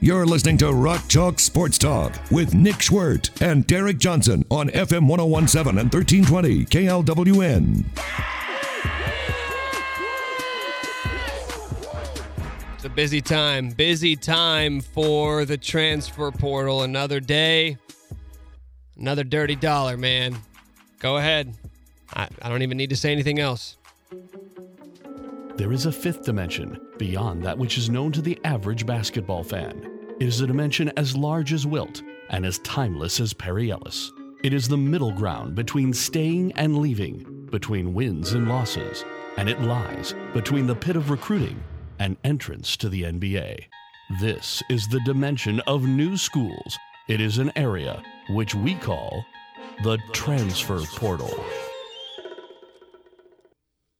You're listening to Rock Chalk Sports Talk with Nick Schwerdt and Derek Johnson on FM 1017 and 1320 KLWN. It's a busy time. Busy time for the transfer portal. Another day, another dirty dollar, man. Go ahead. I, I don't even need to say anything else. There is a fifth dimension beyond that which is known to the average basketball fan. It is a dimension as large as Wilt and as timeless as Perry Ellis. It is the middle ground between staying and leaving, between wins and losses, and it lies between the pit of recruiting and entrance to the NBA. This is the dimension of new schools. It is an area which we call the transfer portal.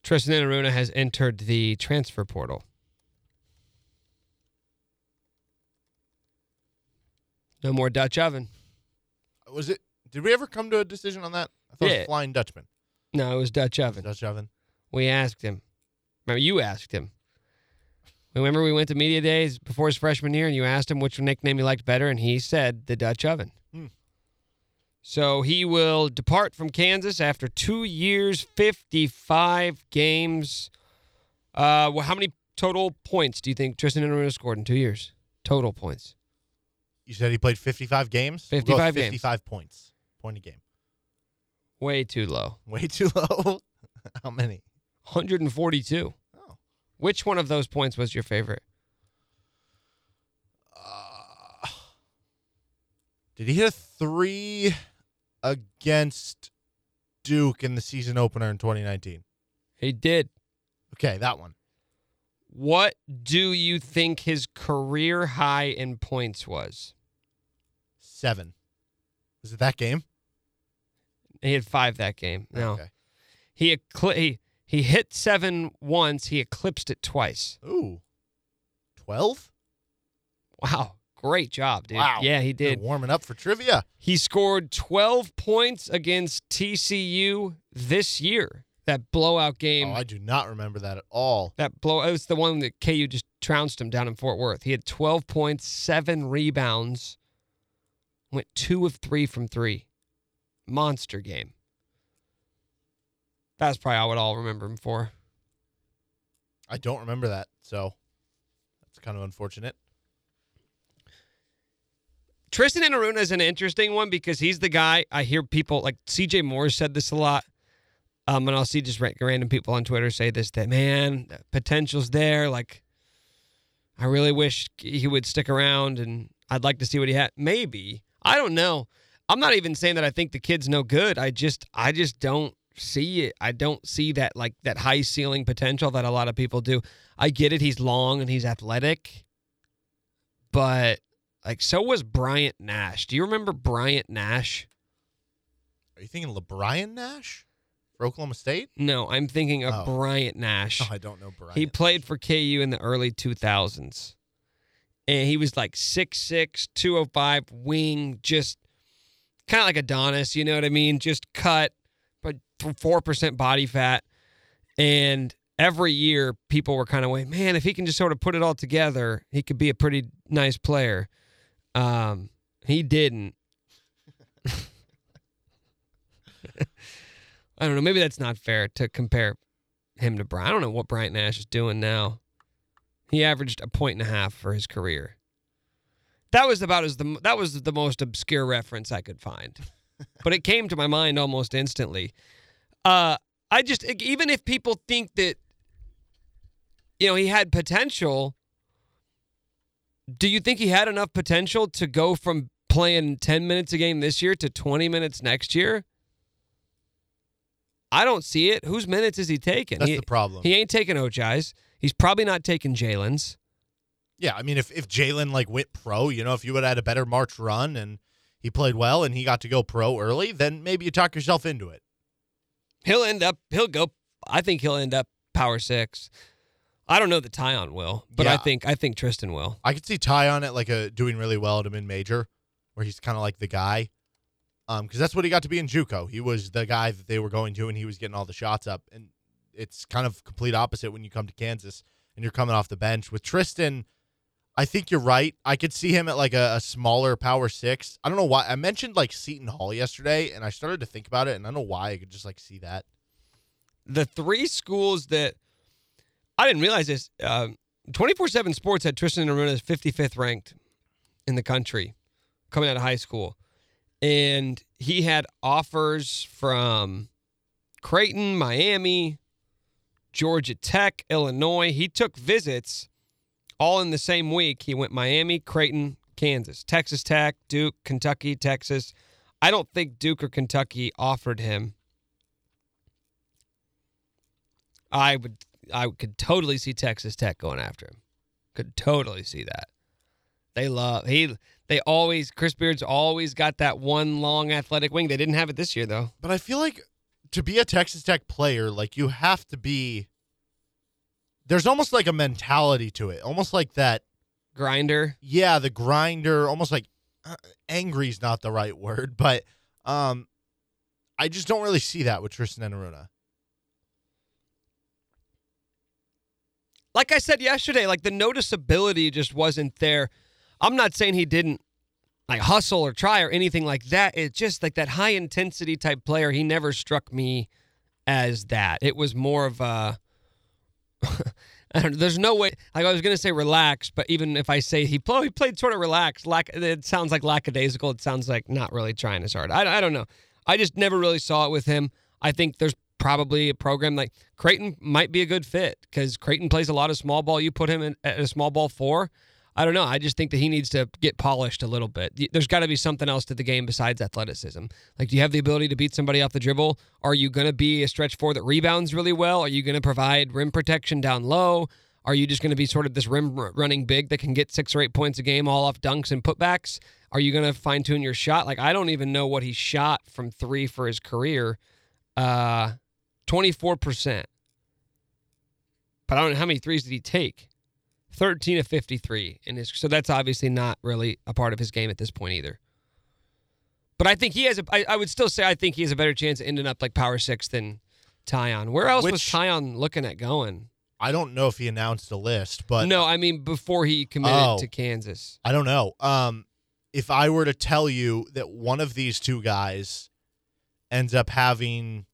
Tristan Enaruna has entered the transfer portal. No more Dutch oven. Was it? Did we ever come to a decision on that? I thought it Yeah. was Flying Dutchman. No, it was Dutch oven. Dutch oven. We asked him. Remember, you asked him. Remember, we went to media days before his freshman year, and you asked him which nickname he liked better, and he said the Dutch oven. So he will depart from Kansas after two years, 55 games. Uh, well, how many total points do you think Tristan Enaruna scored in two years? Total points. You said he played 55 games? We'll 55 games. 55 points. Point a game. Way too low. Way too low. How many? 142. Oh. Which one of those points was your favorite? Uh, did he hit a three against Duke in the season opener in 2019? He did. Okay, that one. What do you think his career high in points was? Seven. Was it that game? He had five that game. No, Okay. he, ecl- he he hit seven once. He eclipsed it twice. Ooh. 12? Wow, great job, dude. Wow. Yeah, he You're did. warming up for trivia. He scored 12 points against TCU this year. That blowout game. Oh, I do not remember that at all. that blow. It was the one that KU just trounced him down in Fort Worth. He had 12 points, seven rebounds, went two of three from three. Monster game. That's probably all what I'll remember him for. I don't remember that, so that's kind of unfortunate. Tristan Enaruna is an interesting one because he's the guy I hear people like CJ Moore said this a lot. Um, and I'll see just random people on Twitter say this that man, potential's there. Like, I really wish he would stick around and I'd like to see what he had. Maybe. I don't know. I'm not even saying that I think the kid's no good. I just I just don't see it. I don't see that like that high ceiling potential that a lot of people do. I get it, he's long and he's athletic, but like so was Bryant Nash. Do you remember Bryant Nash? Are you thinking LeBryan Nash for Oklahoma State? No, I'm thinking of Oh. Bryant Nash. Oh, I don't know Brian. He played for KU in the early 2000s. And he was like 6'6, 205, wing, just kind of like Adonis, you know what I mean? Just cut, but 4% body fat. And every year, people were kind of like, man, if he can just sort of put it all together, he could be a pretty nice player. Um, he didn't. I don't know. Maybe that's not fair to compare him to Brian. I don't know what Bryant Nash is doing now. He averaged a point and a half for his career. That was about as the that was the most obscure reference I could find, but it came to my mind almost instantly. Uh, I just even if people think that you know he had potential, do you think he had enough potential to go from playing ten minutes a game this year to twenty minutes next year? I don't see it. Whose minutes is he taking? That's he, the problem. He ain't taking Ochai's. He's probably not taking Jalen's. Yeah, I mean, if if Jalen like went pro, you know, if you would have had a better March run and he played well and he got to go pro early, then maybe you talk yourself into it. He'll end up. He'll go. I think he'll end up power six. I don't know that Tyon will, but I think I think Tristan will. I could see Ty on it like a doing really well at a mid major, where he's kind of like the guy, um, because that's what he got to be in JUCO. He was the guy that they were going to, and he was getting all the shots up. And it's kind of complete opposite when you come to Kansas and you're coming off the bench with Tristan. I think you're right. I could see him at like a, a smaller power six. I don't know why. I mentioned like Seton Hall yesterday, and I started to think about it, and I don't know why I could just like see that. The three schools that I didn't realize this. Um, Twenty four seven Sports had Tristan Aruna as fifty fifth ranked in the country coming out of high school, and he had offers from Creighton, Miami, Georgia Tech, Illinois. He took visits all in the same week. He went Miami, Creighton, Kansas, Texas Tech, Duke, Kentucky, Texas. I don't think Duke or Kentucky offered him. I would I could totally see Texas Tech going after him. Could totally see that. They love he they always Chris Beard's always got that one long athletic wing. They didn't have it this year though. But I feel like to be a Texas Tech player, like you have to be. There's almost like a mentality to it, almost like that. Grinder. Yeah, the grinder, almost like uh, angry is not the right word, but um, I just don't really see that with Tristan Enaruna. Like I said yesterday, like the noticeability just wasn't there. I'm not saying he didn't like hustle or try or anything like that. It's just like that high intensity type player. He never struck me as that. It was more of a. Don't, there's no way. Like I was gonna say relaxed, but even if I say he played, he played sort of relaxed. Lack, it sounds like lackadaisical. It sounds like not really trying as hard. I, I don't know. I just never really saw it with him. I think there's probably a program like Creighton might be a good fit because Creighton plays a lot of small ball. You put him in at a small ball four. I don't know. I just think that he needs to get polished a little bit. There's got to be something else to the game besides athleticism. Like, do you have the ability to beat somebody off the dribble? Are you going to be a stretch four that rebounds really well? Are you going to provide rim protection down low? Are you just going to be sort of this rim running big that can get six or eight points a game all off dunks and putbacks? Are you going to fine tune your shot? Like, I don't even know what he shot from three for his career. Uh, 24%. But I don't know how many threes did he take? 13 of 53 in his so that's obviously not really a part of his game at this point either. But I think he has a I, I would still say I think he has a better chance of ending up like power six than Tyon. Where else was Which- Tyon looking at going? I don't know if he announced a list, but no, I mean before he committed Oh. to Kansas. I don't know. Um, if I were to tell you that one of these two guys ends up having,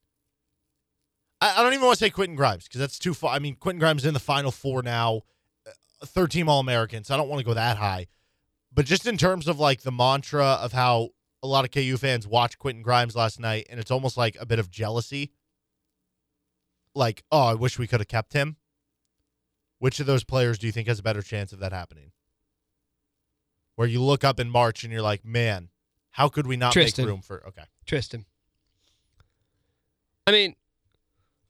I, I don't even want to say Quentin Grimes because that's too far. I mean, Quentin Grimes is in the Final Four now, uh, third team All American, so I don't want to go that high. But just in terms of like the mantra of how a lot of KU fans watched Quentin Grimes last night, and it's almost like a bit of jealousy. Like, oh, I wish we could have kept him. Which of those players do you think has a better chance of that happening? Where you look up in March and you're like, man, how could we not Tristan. make room for? Okay, Tristan. I mean,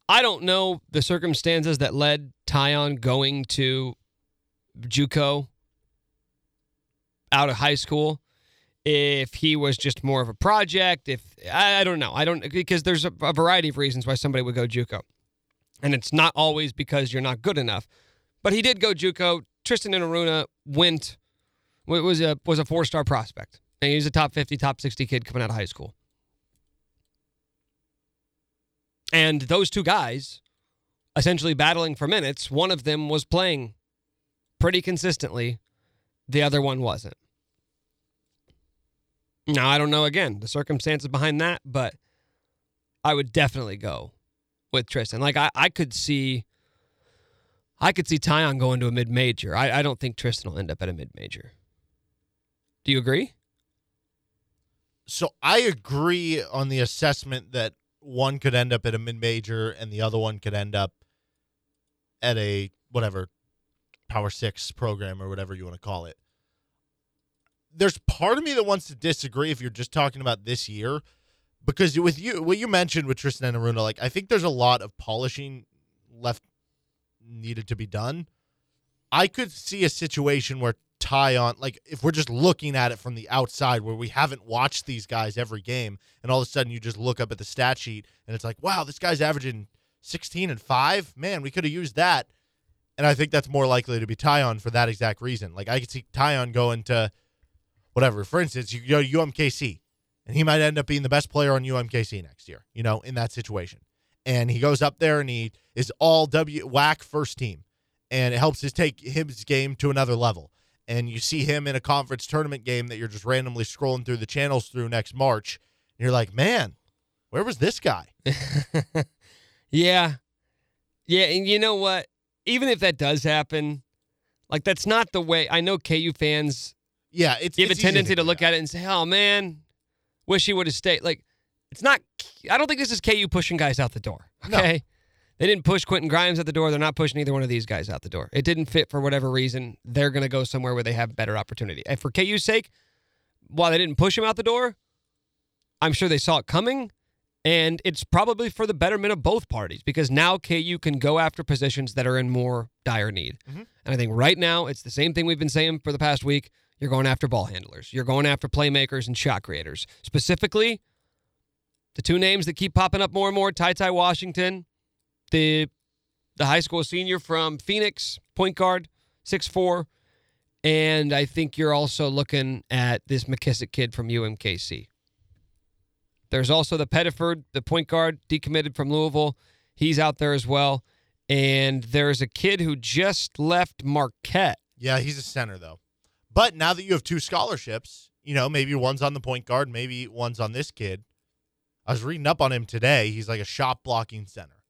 I don't know the circumstances that led Tyon going to JUCO out of high school. If he was just more of a project, if I, I don't know, I don't because there's a, a variety of reasons why somebody would go JUCO, and it's not always because you're not good enough. But he did go JUCO. Tristan Enaruna went was a was a four star prospect, and he's a top fifty, top sixty kid coming out of high school. And those two guys, essentially battling for minutes, one of them was playing pretty consistently, the other one wasn't. Now, I don't know again the circumstances behind that, but I would definitely go with Tristan. Like I, I could see I could see Tyon going to a mid major. I, I don't think Tristan will end up at a mid major. Do you agree? so I agree on the assessment that one could end up at a mid major and the other one could end up at a whatever power six program or whatever you want to call it. There's part of me that wants to disagree if you're just talking about this year, because with you, what you mentioned with Tristan Enaruna, like I think there's a lot of polishing left needed to be done. I could see a situation where Tyon, like if we're just looking at it from the outside, where we haven't watched these guys every game, and all of a sudden you just look up at the stat sheet and it's like, wow, this guy's averaging 16 and five. Man, we could have used that. And I think that's more likely to be Tyon for that exact reason. Like I could see Tyon going to whatever. For instance, you go to UMKC, and he might end up being the best player on UMKC next year. You know, in that situation, and he goes up there and he is all W WAC first team, and it helps his take his game to another level. And you see him in a conference tournament game that you're just randomly scrolling through the channels through next March, and you're like, man, where was this guy? Yeah. Yeah. And you know what? Even if that does happen, like that's not the way. I know KU fans Yeah, it's you have it's a tendency to, do look at it and say, oh man, wish he would have stayed. Like, it's not, I don't think this is KU pushing guys out the door. Okay. They didn't push Quentin Grimes out the door. They're not pushing either one of these guys out the door. It didn't fit for whatever reason. They're going to go somewhere where they have better opportunity. And for KU's sake, while they didn't push him out the door, I'm sure they saw it coming. And it's probably for the betterment of both parties because now KU can go after positions that are in more dire need. Mhm. And I think right now it's the same thing we've been saying for the past week. You're going after ball handlers. You're going after playmakers and shot creators. Specifically, the two names that keep popping up more and more, Ty Ty Washington, the the high school senior from Phoenix, point guard, 6'4. And I think you're also looking at this McKissic kid from UMKC. There's also the Pettiford, the point guard, decommitted from Louisville. He's out there as well. And there's a kid who just left Marquette. Yeah, he's a center though. But now that you have two scholarships, you know, maybe one's on the point guard, maybe one's on this kid. I was reading up on him today. He's like a shot blocking center,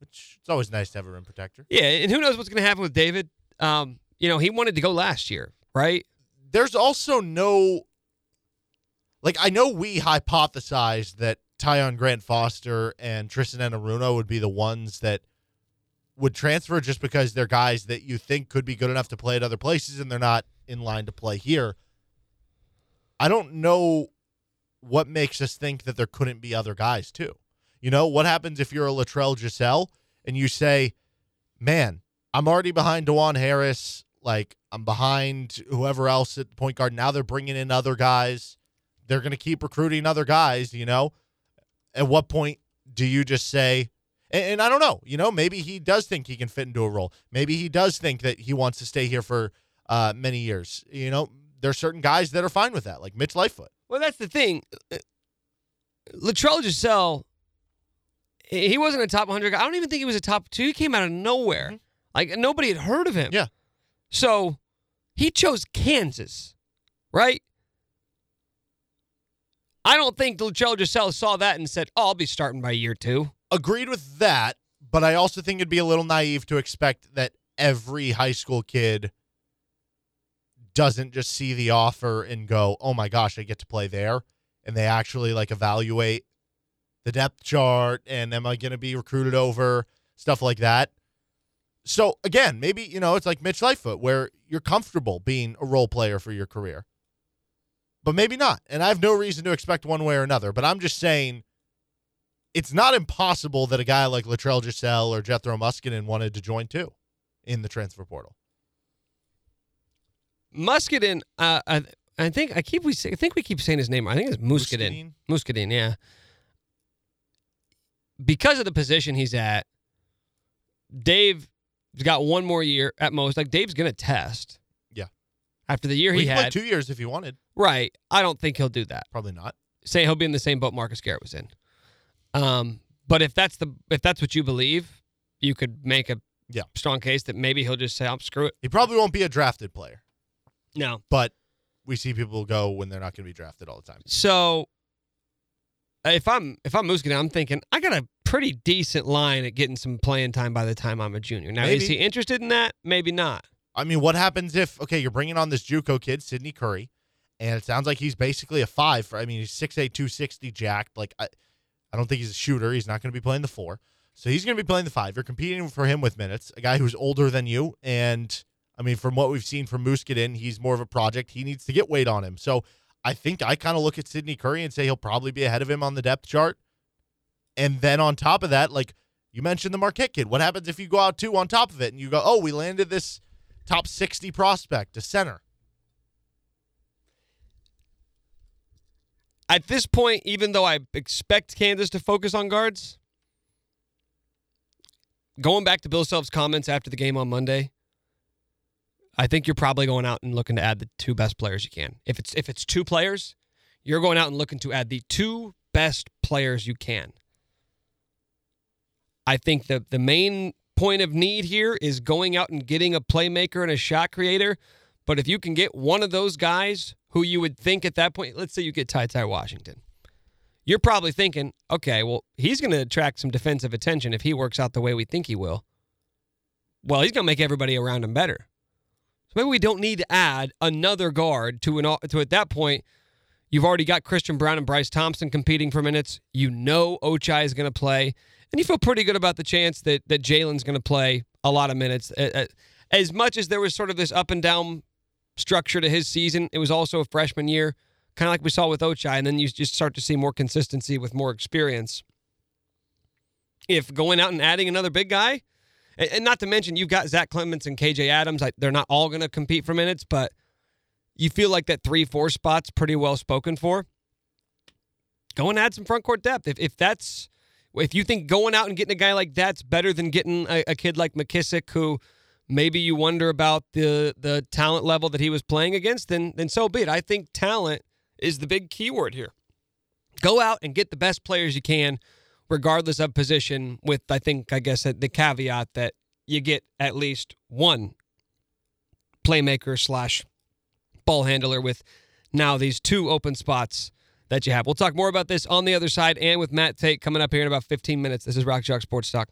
which it's always nice to have a rim protector. Yeah, and who knows what's going to happen with David? Um, you know, he wanted to go last year, right? There's also no, like, I know we hypothesized that Tyon Grant Foster and Tristan Enaruna would be the ones that would transfer just because they're guys that you think could be good enough to play at other places and they're not in line to play here. I don't know what makes us think that there couldn't be other guys too. You know, what happens if you're a Latrell Jossell and you say, man, I'm already behind Dajuan Harris. Like, I'm behind whoever else at the point guard. Now they're bringing in other guys. They're going to keep recruiting other guys, you know? At what point do you just say, and, and I don't know, you know, maybe he does think he can fit into a role. Maybe he does think that he wants to stay here for uh, many years. You know, there's certain guys that are fine with that, like Mitch Lightfoot. Well, that's the thing. Uh, Latrell Jossell, he wasn't a top 100 guy. I don't even think he was a top two. He came out of nowhere. Mm-hmm. Like, nobody had heard of him. Yeah. So he chose Kansas, right? I don't think Latrell Jossell saw that and said, oh, I'll be starting by year two. Agreed with that, but I also think it'd be a little naive to expect that every high school kid doesn't just see the offer and go, "Oh my gosh, I get to play there," and they actually like evaluate the depth chart and am I going to be recruited over stuff like that. So again, maybe you know it's like Mitch Lightfoot, where you're comfortable being a role player for your career, but maybe not. And I have no reason to expect one way or another. But I'm just saying, it's not impossible that a guy like Latrell Jossell or Gethro Muscadin wanted to join too in the transfer portal. Muscadin, uh, I, I think I keep we say, I think we keep saying his name. I think it's Muscadin. Muscadin, yeah. Because of the position he's at, Dave's got one more year at most. Like Dave's gonna test. Yeah. After the year Well, he he had, two years if he wanted. right? I don't think he'll do that. Probably not. Say he'll be in the same boat Marcus Garrett was in. Um, but if that's the if that's what you believe, you could make a Yeah. strong case that maybe he'll just say, "I'm screw it." He probably won't be a drafted player, No. but we see people go when they're not going to be drafted all the time. So if I'm if I'm Muscadin, I'm thinking I got a pretty decent line at getting some playing time by the time I'm a junior. Now is he interested in that? Maybe not. I mean, what happens if okay, you're bringing on this JUCO kid, Sydney Curry, and it sounds like he's basically a five. For I mean, he's 6'8", 260 jacked. Like I, I don't think he's a shooter. He's not going to be playing the four, so he's going to be playing the five. You're competing for him with minutes. A guy who's older than you, and I mean, from what we've seen from Muscadin, he's more of a project. He needs to get weight on him. So I think I kind of look at Sydney Curry and say he'll probably be ahead of him on the depth chart. And then on top of that, like you mentioned the Marquette kid. What happens if you go out two on top of it and you go, oh, we landed this top 60 prospect, a center. At this point, even though I expect Kansas to focus on guards, going back to Bill Self's comments after the game on Monday, I think you're probably going out and looking to add the two best players you can. If it's if it's two players, you're going out and looking to add the two best players you can. I think the the main point of need here is going out and getting a playmaker and a shot creator. But if you can get one of those guys who you would think at that point, let's say you get Ty Ty Washington, you're probably thinking, okay, well, he's going to attract some defensive attention if he works out the way we think he will. Well, he's going to make everybody around him better. So maybe we don't need to add another guard to an to at that point. You've already got Christian Braun and Bryce Thompson competing for minutes. You know Ochai is going to play, and you feel pretty good about the chance that that Jalen's going to play a lot of minutes. As much as there was sort of this up and down structure to his season, it was also a freshman year, kind of like we saw with Ochai, and then you just start to see more consistency with more experience. If going out and adding another big guy, and not to mention you've got Zach Clemence and KJ Adams, they're not all going to compete for minutes, but you feel like that three four spot's pretty well spoken for. Go and add some front court depth. If if that's if you think going out and getting a guy like that's better than getting a, a kid like McKissic, who maybe you wonder about the the talent level that he was playing against, then then so be it. I think talent is the big keyword here. Go out and get the best players you can, regardless of position. With I think I guess the caveat that you get at least one playmaker slash ball handler with now these two open spots that you have. We'll talk more about this on the other side and with Matt Tate coming up here in about 15 minutes. This is Rock Chalk Sports Talk.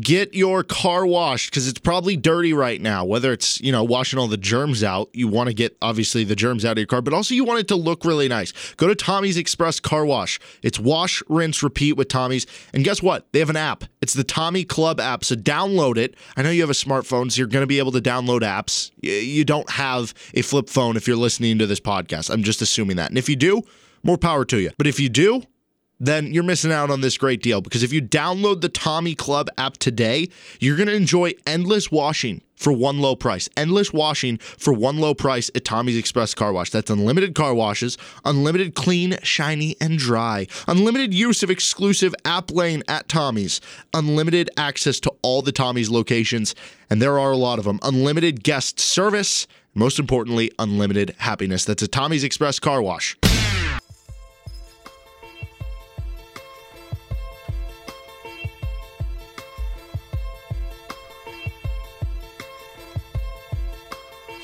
Get your car washed because it's probably dirty right now. Whether it's, you know, washing all the germs out, you want to get obviously the germs out of your car, but also you want it to look really nice. Go to Tommy's Express Car Wash. It's wash, rinse, repeat with Tommy's. And guess what? They have an app. It's the Tommy Club app. So download it. I know you have a smartphone, so you're going to be able to download apps. You don't have a flip phone if you're listening to this podcast. I'm just assuming that. And if you do, more power to you. But if you do, then you're missing out on this great deal because if you download the Tommy Club app today, you're going to enjoy endless washing for one low price. Endless washing for one low price at Tommy's Express Car Wash. That's unlimited car washes, unlimited clean, shiny, and dry, unlimited use of exclusive app lane at Tommy's, unlimited access to all the Tommy's locations, and there are a lot of them, unlimited guest service, most importantly, unlimited happiness. That's a Tommy's Express Car Wash.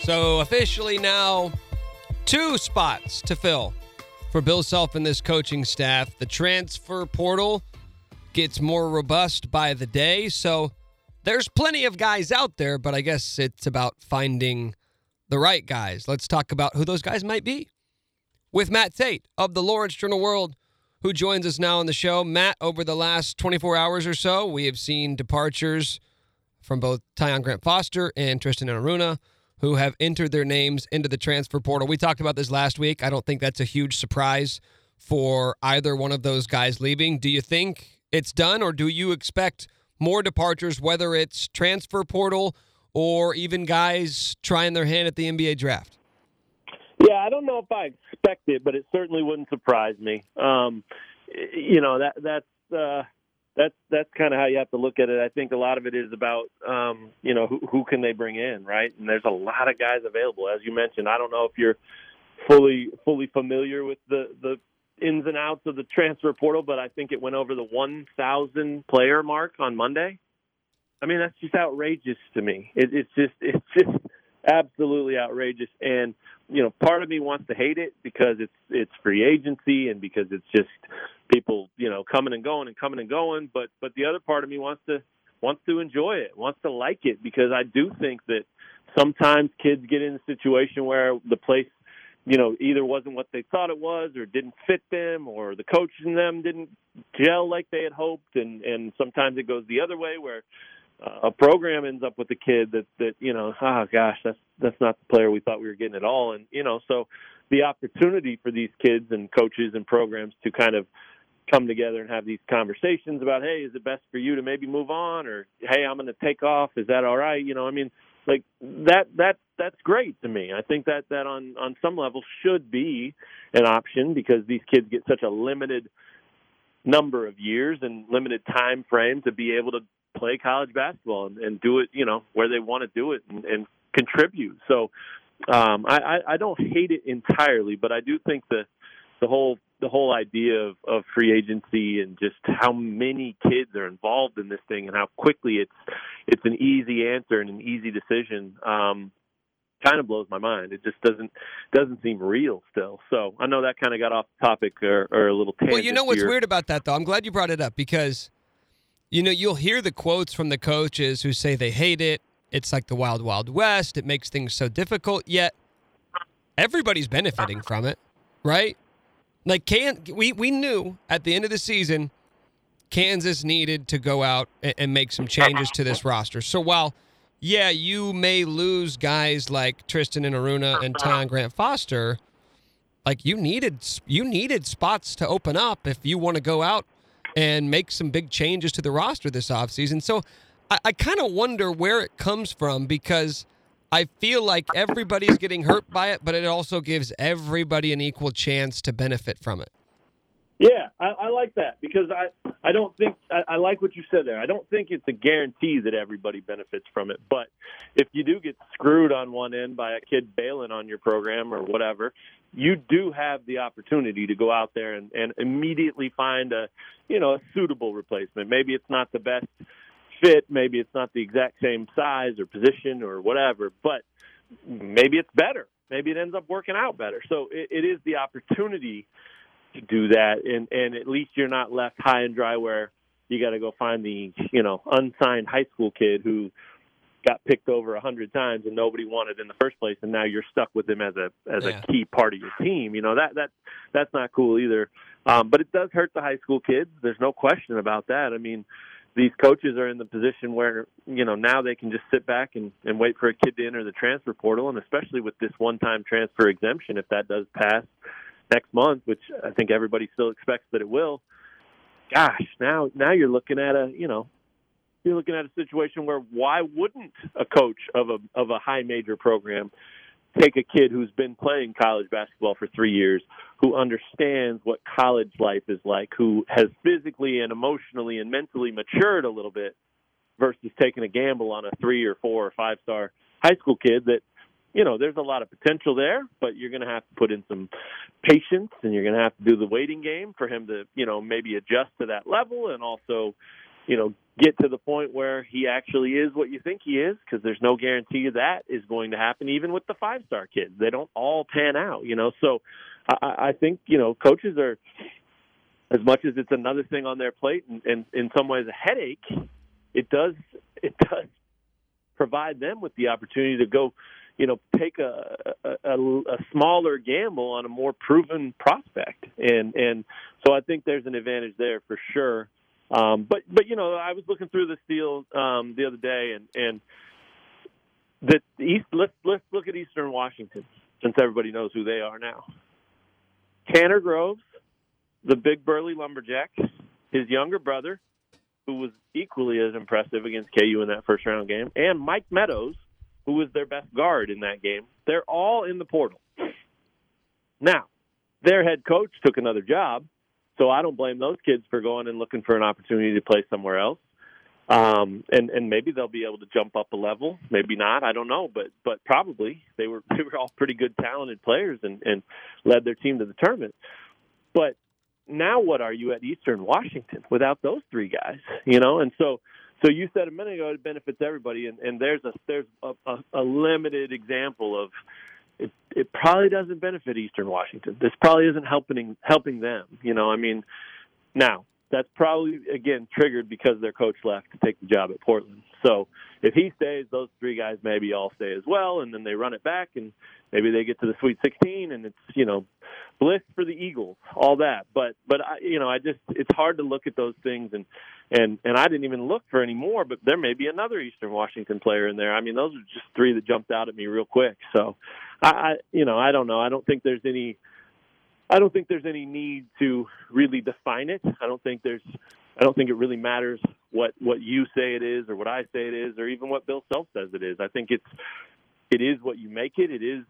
So officially now, two spots to fill for Bill Self and this coaching staff. The transfer portal gets more robust by the day. So there's plenty of guys out there, but I guess it's about finding the right guys. Let's talk about who those guys might be. With Matt Tate of the Lawrence Journal World, who joins us now on the show. Matt, over the last 24 hours or so, we have seen departures from both Tyon Grant Foster and Tristan Enaruna who have entered their names into the transfer portal. We talked about this last week. I don't think that's a huge surprise for either one of those guys leaving. Do you think it's done, or do you expect more departures, whether it's transfer portal or even guys trying their hand at the NBA draft? Yeah, I don't know if I expect it, but it certainly wouldn't surprise me. Um, you know that that's uh, that's that's kind of how you have to look at it. I think a lot of it is about um, you know who, who can they bring in, right? And there's a lot of guys available, as you mentioned. I don't know if you're fully fully familiar with the the ins and outs of the transfer portal, but I think it went over the 1,000 player mark on Monday. I mean, that's just outrageous to me. It, it's just it's just absolutely outrageous, and you know, part of me wants to hate it because it's it's free agency and because it's just people, you know, coming and going and coming and going. But but the other part of me wants to wants to enjoy it, wants to like it because I do think that sometimes kids get in a situation where the place, you know, either wasn't what they thought it was or didn't fit them or the coach and them didn't gel like they had hoped and and sometimes it goes the other way where a program ends up with a kid that that you know oh gosh that's that's not the player we thought we were getting at all. And you know so the opportunity for these kids and coaches and programs to kind of come together and have these conversations about hey is it best for you to maybe move on? Or hey i'm going to take off. Is that all right? You know i mean like that that that's great to me. I think that that on on some level should be an option because these kids get such a limited number of years and limited time frame to be able to play college basketball and, and do it, you know, where they want to do it and, and contribute. So um, I, I, I don't hate it entirely, but I do think the the whole the whole idea of, of free agency and just how many kids are involved in this thing and how quickly it's it's an easy answer and an easy decision um, kind of blows my mind. It just doesn't doesn't seem real still. So I know that kind of got off topic or, or a little tangent. Well, you know what's here. weird about that though? I'm glad you brought it up because you know, you'll hear the quotes from the coaches who say they hate it. It's like the wild wild west. It makes things so difficult, yet everybody's benefiting from it, right? Like can we we knew at the end of the season Kansas needed to go out and, and make some changes to this roster. So while yeah, you may lose guys like Tristan Enaruna and Tyon Grant Foster, like you needed you needed spots to open up if you want to go out and make some big changes to the roster this offseason. So I, I kind of wonder where it comes from because I feel like everybody's getting hurt by it, but it also gives everybody an equal chance to benefit from it. Yeah, I, I like that because I I don't think I, I like what you said there. I don't think it's a guarantee that everybody benefits from it, but if you do get screwed on one end by a kid bailing on your program or whatever, you do have the opportunity to go out there and, and immediately find a you know a suitable replacement. Maybe it's not the best fit, maybe it's not the exact same size or position or whatever, but maybe it's better. Maybe it ends up working out better. So it, it is the opportunity to do that, and and at least you're not left high and dry where you got to go find the you know unsigned high school kid who got picked over a hundred times and nobody wanted in the first place, and now you're stuck with him as a as Yeah. a key part of your team. You know that that that's not cool either. Um, but it does hurt the high school kids. There's no question about that. I mean, these coaches are in the position where you know now they can just sit back and, and wait for a kid to enter the transfer portal, and especially with this one-time transfer exemption, if that does pass next month, which I think everybody still expects that it will. Gosh, now now you're looking at a you know you're looking at a situation where why wouldn't a coach of a of a high major program take a kid who's been playing college basketball for three years, who understands what college life is like, who has physically and emotionally and mentally matured a little bit, versus taking a gamble on a three or four or five star high school kid that you know there's a lot of potential there, but you're going to have to put in some patience and you're going to have to do the waiting game for him to you know maybe adjust to that level and also you know get to the point where he actually is what you think he is because there's no guarantee that is going to happen even with the five star kids. They don't all pan out you know? So i i think you know coaches are as much as it's another thing on their plate and, and in some ways a headache it does it does provide them with the opportunity to go you know take a a, a, a smaller gamble on a more proven prospect. And and so I think there's an advantage there for sure um, but but you know, I was looking through this deal um, the other day, and and the East. Let's let's look at Eastern Washington, since everybody knows who they are now. Tanner Groves, the big burly lumberjack, his younger brother, who was equally as impressive against KU in that first round game, and Mike Meadows, who was their best guard in that game. They're all in the portal. Now, their head coach took another job, so I don't blame those kids for going and looking for an opportunity to play somewhere else. Um, and and maybe they'll be able to jump up a level, maybe not. I don't know, but but probably they were they were all pretty good, talented players and and led their team to the tournament. But now, what are you at Eastern Washington without those three guys? You know, and so so you said a minute ago it benefits everybody, and, and there's a there's a, a, a limited example of it. It probably doesn't benefit Eastern Washington. This probably isn't helping helping them. You know, I mean, now that's probably again triggered because their coach left to take the job at Portland. So if he stays, those three guys maybe all stay as well, and then they run it back, and maybe they get to the Sweet 16, and it's you know bliss for the Eagles, all that. But but I, you know I just it's hard to look at those things and and and I didn't even look for any more, but there may be another Eastern Washington player in there. I mean those are just three that jumped out at me real quick. So I, I you know I don't know. I don't think there's any. I don't think there's any need to really define it. I don't think there's I don't think it really matters what what you say it is or what I say it is or even what Bill Self says it is. I think it's it is what you make it. It is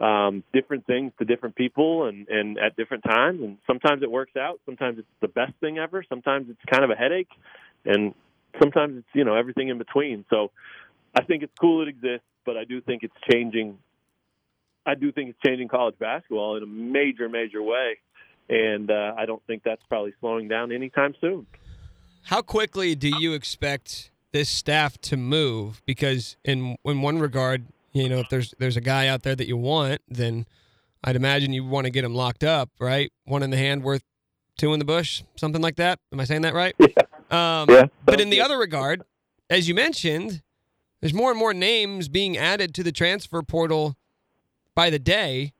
um, different things to different people and and at different times. And sometimes it works out. Sometimes it's the best thing ever. Sometimes it's kind of a headache, and sometimes it's you know everything in between. So I think it's cool it exists, but I do think it's changing. I do think it's changing college basketball in a major, major way, and uh, I don't think that's probably slowing down anytime soon. How quickly do you expect this staff to move? Because in in one regard, you know, if there's there's a guy out there that you want, then I'd imagine you want to get him locked up, right? One in the hand worth two in the bush, something like that. Am I saying that right? Yeah. Um, Yeah. But in the other regard, as you mentioned, there's more and more names being added to the transfer portal by the day.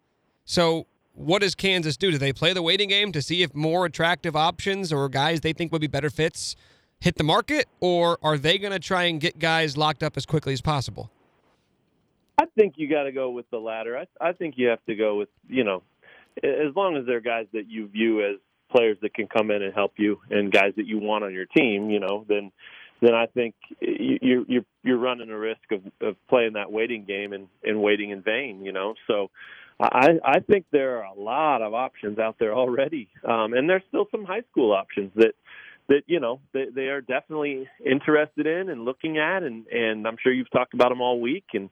So what does Kansas do? Do they play the waiting game to see if more attractive options or guys they think would be better fits hit the market, or are they going to try and get guys locked up as quickly as possible? I think you got to go with the latter. I, I think you have to go with you know, as long as they're guys that you view as players that can come in and help you, and guys that you want on your team, you know, then then I think you- you're you're running a risk of, of playing that waiting game and, and waiting in vain, you know. So I I think there are a lot of options out there already, um, and there's still some high school options that that you know they, they are definitely interested in and looking at, and and I'm sure you've talked about them all week, and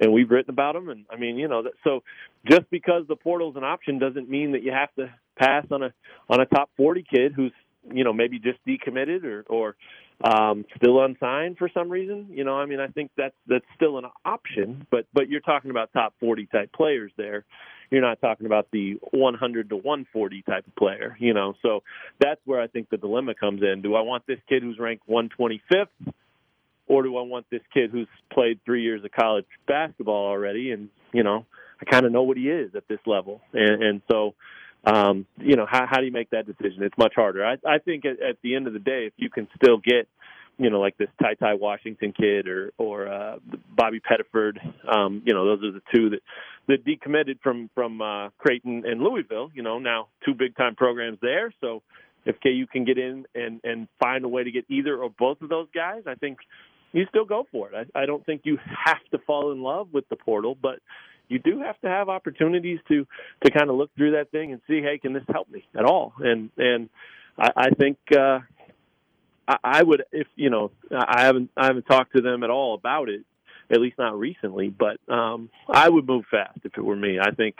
and we've written about them, and I mean you know so just because the portal's an option doesn't mean that you have to pass on a on a top 40 kid who's you know maybe just decommitted or or um, still unsigned for some reason. You know, I mean, I think that's that's still an option, but but you're talking about top 40 type players there. You're not talking about the 100 to 140 type of player. You know, so that's where I think the dilemma comes in. Do I want this kid who's ranked 125th, or do I want this kid who's played three years of college basketball already, and you know, I kind of know what he is at this level, and, and so um, you know, how, how do you make that decision? It's much harder. I, I think at, at the end of the day, if you can still get, you know, like this Ty Ty Washington kid or or uh, Bobby Pettiford, um, you know, those are the two that that decommitted from from uh, Creighton and Louisville. You know, now two big time programs there. So if KU can get in and and find a way to get either or both of those guys, I think you still go for it. I, I don't think you have to fall in love with the portal, but you do have to have opportunities to to kind of look through that thing and see, hey, can this help me at all? And and I, I think uh, I, I would, if you know, I haven't I haven't talked to them at all about it, at least not recently. But um, I would move fast if it were me. I think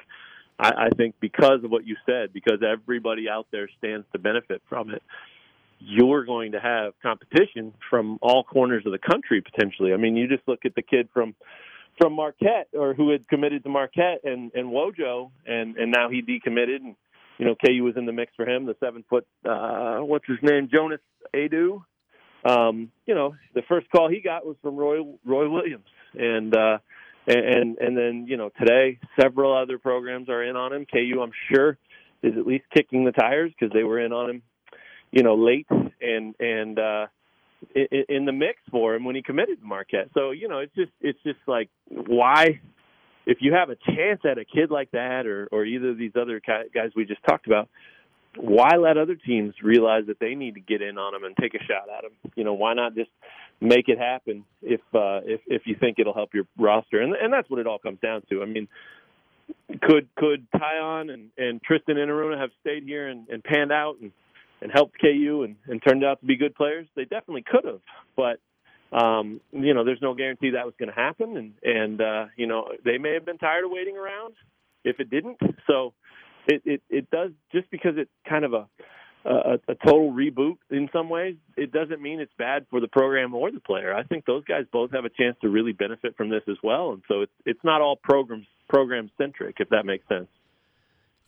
I, I think because of what you said, because everybody out there stands to benefit from it. You're going to have competition from all corners of the country potentially. I mean, you just look at the kid from from Marquette or who had committed to Marquette and and Wojo and and now he decommitted and you know KU was in the mix for him the seven foot uh what's his name Jonas Aidoo. Um you know the first call he got was from Roy Roy Williams. And uh and and then you know today several other programs are in on him. KU I'm sure is at least kicking the tires because they were in on him you know late. And and uh in, the mix for him when he committed to Marquette. So you know, it's just it's just like why, if you have a chance at a kid like that, or or either of these other guys we just talked about, why let other teams realize that they need to get in on him and take a shot at him? You know, why not just make it happen if uh, if if you think it'll help your roster? And and that's what it all comes down to. I mean. Could could Tyon and, and Tristan Enaruna have stayed here and, and panned out and and helped KU and, and turned out to be good players, they definitely could have. But um, you know, there's no guarantee that was going to happen, and and uh, you know they may have been tired of waiting around if it didn't. So it it, it does just because it's kind of a, a a total reboot in some ways. It doesn't mean it's bad for the program or the player. I think those guys both have a chance to really benefit from this as well, and so it's it's not all programs program centric, if that makes sense.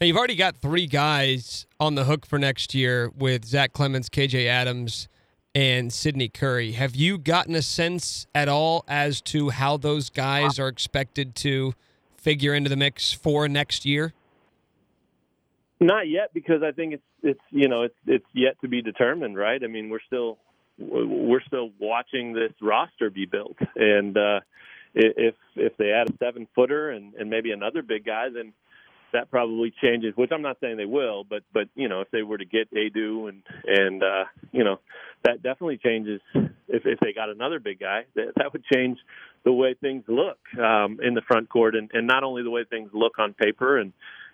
Now, you've already got three guys on the hook for next year with Zach Clemence, KJ Adams, and Sydney Curry. Have you gotten a sense at all as to how those guys are expected to figure into the mix for next year? Not yet, because I think it's it's you know it's it's yet to be determined, right? I mean, we're still we're still watching this roster be built, and uh, if if they add a seven footer and, and maybe another big guy, then that probably changes. Which I'm not saying they will, but but you know if they were to get Aidoo and and uh, you know that definitely changes. If if they got another big guy, that that would change the way things look um, in the front court, and and not only the way things look on paper and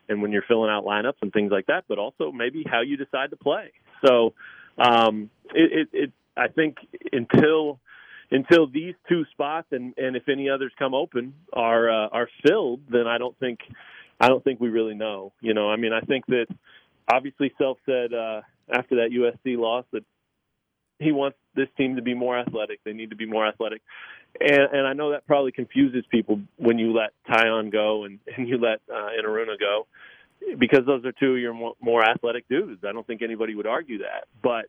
and when you're filling out lineups and things like that, but also maybe how you decide to play. So um, it, it, it I think until until these two spots and and if any others come open are uh, are filled, then I don't think I don't think we really know. You know, I mean, I think that obviously Self said uh, after that USC loss that he wants this team to be more athletic. They need to be more athletic, and and I know that probably confuses people when you let Tyon go and and you let uh, Enaruna go because those are two of your more, more athletic dudes. I don't think anybody would argue that, but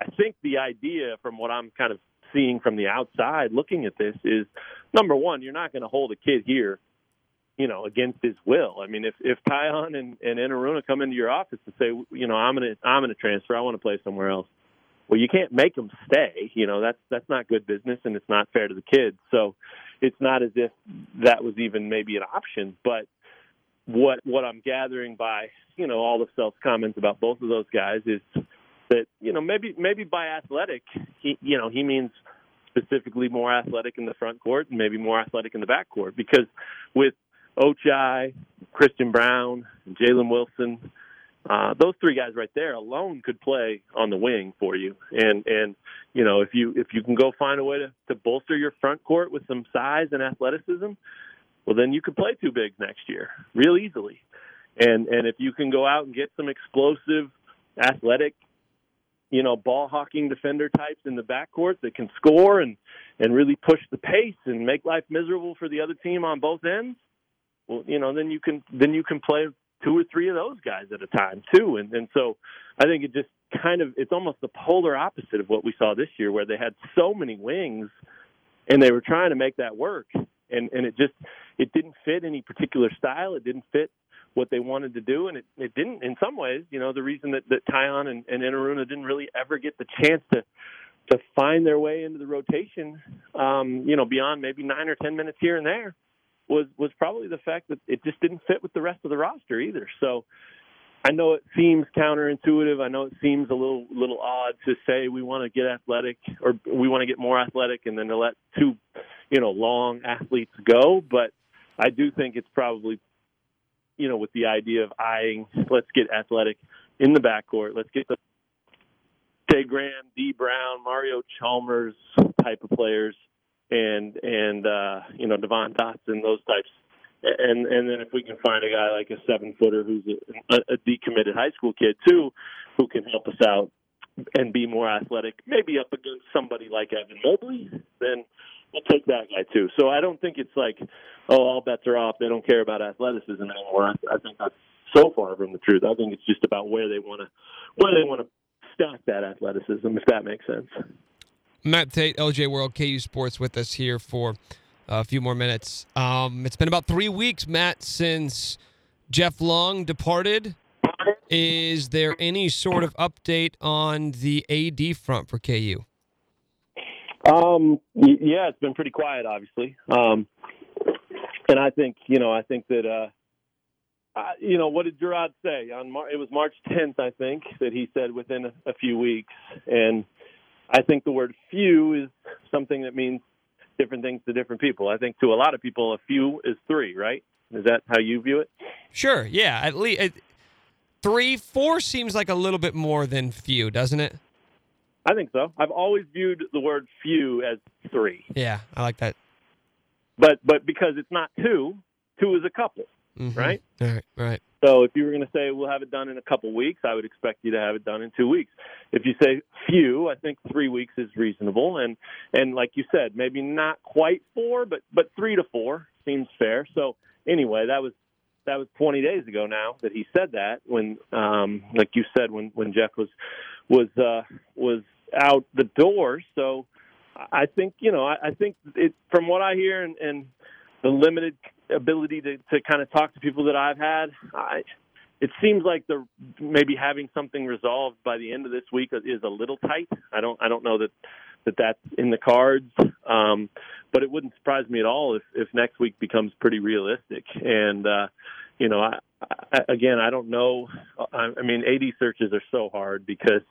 I think the idea from what I'm kind of seeing from the outside looking at this is number one, you're not going to hold a kid here, you know, against his will. I mean, if if Tyon and and Enaruna come into your office and say, you know, I'm gonna I'm gonna transfer, I want to play somewhere else. Well, you can't make them stay. You know, that's that's not good business and it's not fair to the kids. So, it's not as if that was even maybe an option. But what what I'm gathering by you know all of Self's comments about both of those guys is that you know maybe maybe by athletic he you know he means specifically more athletic in the front court and maybe more athletic in the back court because with Ochai, Christian Braun, Jalen Wilson, uh, those three guys right there alone could play on the wing for you. And and you know if you if you can go find a way to, to bolster your front court with some size and athleticism, well then you could play two bigs next year real easily. And and if you can go out and get some explosive, athletic you know, ball hawking defender types in the backcourt that can score and and really push the pace and make life miserable for the other team on both ends. Well, you know, then you can then you can play two or three of those guys at a time too. And and so I think it just kind of it's almost the polar opposite of what we saw this year where they had so many wings and they were trying to make that work and and it just it didn't fit any particular style. It didn't fit what they wanted to do, and it, it didn't. In some ways, you know, the reason that that Tyon and, and Enaruna didn't really ever get the chance to to find their way into the rotation, um, you know, beyond maybe nine or ten minutes here and there, was was probably the fact that it just didn't fit with the rest of the roster either. So. I know it seems counterintuitive. I know it seems a little little odd to say we want to get athletic or we want to get more athletic and then to let two, you know, long athletes go, but I do think it's probably you know, with the idea of eyeing, let's get athletic in the backcourt. Let's get the Jay Graham, D Brown, Mario Chalmers type of players, and and uh, you know Devon Dotson, those types. And and then if we can find a guy like a seven footer who's a, a decommitted high school kid too, who can help us out and be more athletic, maybe up against somebody like Evan Mobley, then we'll take that guy too. So I don't think it's like, oh, all bets are off. They don't care about athleticism anymore. I, I think that's so far from the truth. I think it's just about where they want to where they want to stack that athleticism, if that makes sense. Matt Tate, LJ World, KU Sports, with us here for a few more minutes. Um, it's been about three weeks, Matt, since Jeff Long departed. Is there any sort of update on the AD front for KU? Um, yeah, it's been pretty quiet, obviously. Um, and I think, you know, I think that, uh, I, you know, what did Girod say on Mar- it was March 10th, I think, that he said within a, a few weeks. And I think the word few is something that means different things to different people. I think to a lot of people, a few is three, right? Is that how you view it? Sure. Yeah. At least three, four seems like a little bit more than few, doesn't it? I think so. I've always viewed the word few as three. Yeah, I like that. But but because it's not two, two is a couple, Mhm. right? All right. Right. So if you were going to say we'll have it done in a couple weeks, I would expect you to have it done in two weeks. If you say few, I think three weeks is reasonable, and and like you said, maybe not quite four, but but three to four seems fair. So anyway, that was that was 20 days ago now that he said that when um like you said when when Jeff was was uh was out the door so I think you know I, I think it from what I hear and, and the limited ability to to kind of talk to people that I've had I it seems like the maybe having something resolved by the end of this week is a little tight. I don't I don't know that that that's in the cards. Um, but it wouldn't surprise me at all if, if next week becomes pretty realistic. And, uh, you know, I, I, again, I don't know. I, I mean, AD searches are so hard because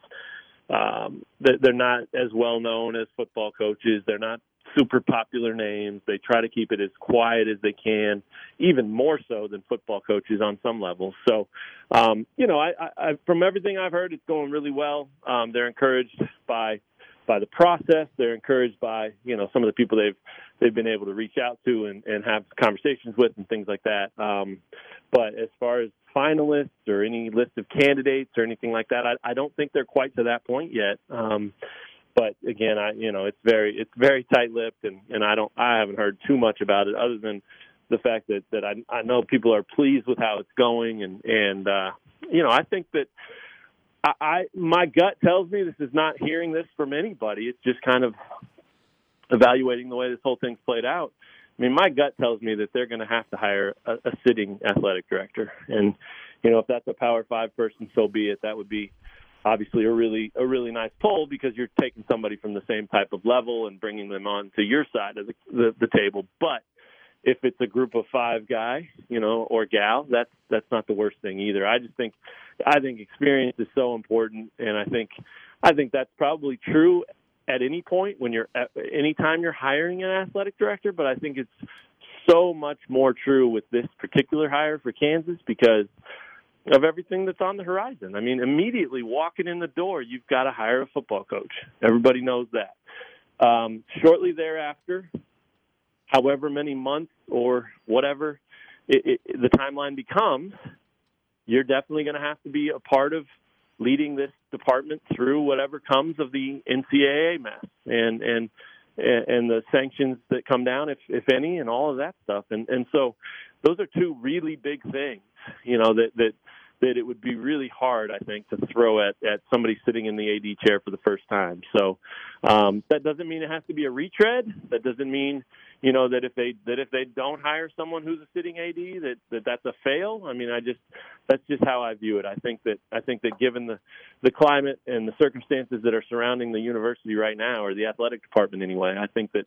um, they're not as well known as football coaches. They're not super popular names. They try to keep it as quiet as they can, even more so than football coaches on some levels. So, um, you know, I, I, from everything I've heard, it's going really well. Um, they're encouraged by by the process. They're encouraged by you know some of the people they've they've been able to reach out to and, and have conversations with and things like that. Um, but as far as finalists or any list of candidates or anything like that, I, I don't think they're quite to that point yet. Um, but again, I you know it's very it's very tight-lipped, and and I don't I haven't heard too much about it other than the fact that that I I know people are pleased with how it's going, and and uh, you know I think that. I, I my gut tells me this is not hearing this from anybody. It's just kind of evaluating the way this whole thing's played out. I mean, my gut tells me that they're going to have to hire a, a sitting athletic director, and you know, if that's a Power Five person, so be it. That would be obviously a really a really nice pull because you're taking somebody from the same type of level and bringing them on to your side of the, the, the table. But if it's a group of five guy, you know, or gal, that's that's not the worst thing either. I just think I think experience is so important, and I think I think that's probably true at any point when you're at anytime you're hiring an athletic director. But I think it's so much more true with this particular hire for Kansas because of everything that's on the horizon. I mean, immediately walking in the door, you've got to hire a football coach. Everybody knows that. Um, shortly thereafter, however many months or whatever it, it, the timeline becomes, you're definitely going to have to be a part of leading this department through whatever comes of the NCAA mess and and and the sanctions that come down, if if any, and all of that stuff. And and so those are two really big things, you know, that that that it would be really hard, I think, to throw at at somebody sitting in the AD chair for the first time. So um, that doesn't mean it has to be a retread. That doesn't mean you know that if they that if they don't hire someone who's a sitting AD that that that's a fail. I mean, I just that's just how I view it. I think that I think that given the the climate and the circumstances that are surrounding the university right now, or the athletic department anyway, I think that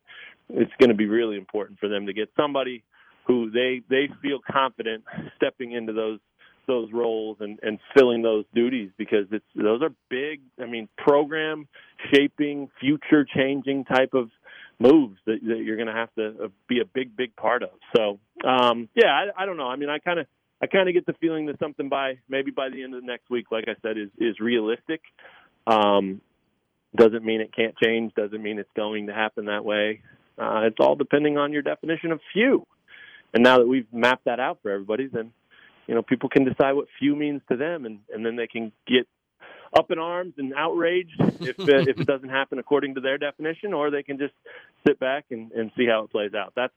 it's going to be really important for them to get somebody who they they feel confident stepping into those those roles and, and filling those duties because it's those are big I mean program shaping future changing type of moves that, that you're going to have to uh, be a big big part of. So um yeah I, I don't know. I mean I kind of I kind of get the feeling that something by maybe by the end of the next week like I said is is realistic. Um doesn't mean it can't change doesn't mean it's going to happen that way. Uh, it's all depending on your definition of few. And now that we've mapped that out for everybody then you know, people can decide what few means to them, and and then they can get up in arms and outraged if uh, if it doesn't happen according to their definition, or they can just sit back and and see how it plays out. That's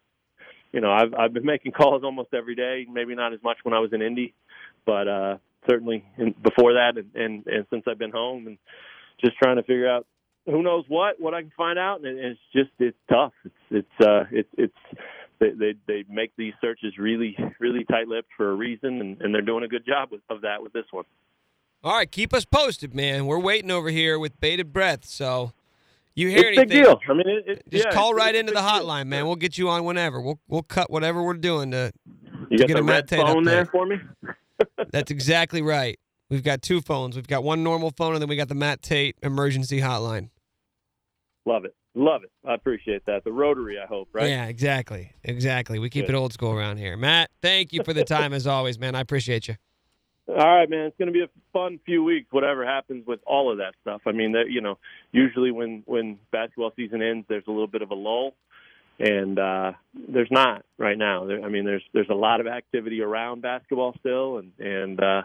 you know, I've I've been making calls almost every day. Maybe not as much when I was in Indy, but uh, certainly in, before that, and, and and since I've been home, and just trying to figure out who knows what what I can find out, and it's just it's tough. It's it's uh it's it's they they, they make these searches really really tight-lipped for a reason, and, and they're doing a good job with, of that with this one. All right, keep us posted, man. We're waiting over here with bated breath. So you hear it's anything? Big deal. I mean, it, it, just yeah, call right into the hotline, deal. man. We'll get you on whenever. We'll we'll cut whatever we're doing to, you to get a red phone update. there for me. That's exactly right. We've got two phones. We've got one normal phone, and then we got the Matt Tate emergency hotline. Love it. Love it. I appreciate that. The rotary, I hope, right? Yeah, exactly. Exactly. We keep Good. it old school around here. Matt, thank you for the time as always, man. I appreciate you. All right, man. It's going to be a fun few weeks. Whatever happens with all of that stuff. I mean, that you know, usually when when basketball season ends, there's a little bit of a lull, and uh, there's not right now. I mean, there's there's a lot of activity around basketball still, and and uh,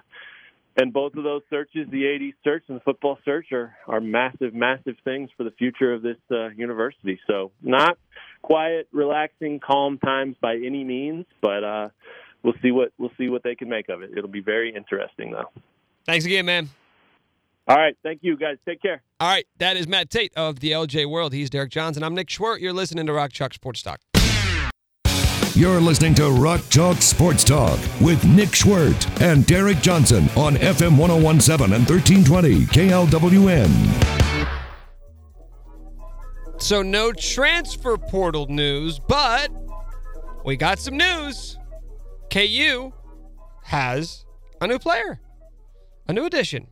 and both of those searches, the AD search and the football search, are are massive, massive things for the future of this uh, university. So not quiet, relaxing, calm times by any means, but uh, we'll see what we'll see what they can make of it. It'll be very interesting, though. Thanks again, man. All right, thank you guys. Take care. All right, that is Matt Tate of the LJ World. He's Derek Johnson. I'm Nick Schwerdt. You're listening to Rock Chalk Sports Talk. You're listening to Rock Chalk Sports Talk with Nick Schwerdt and Derek Johnson on FM 1017 and 1320 KLWN. So, no transfer portal news, but we got some news. KU has a new player, a new addition.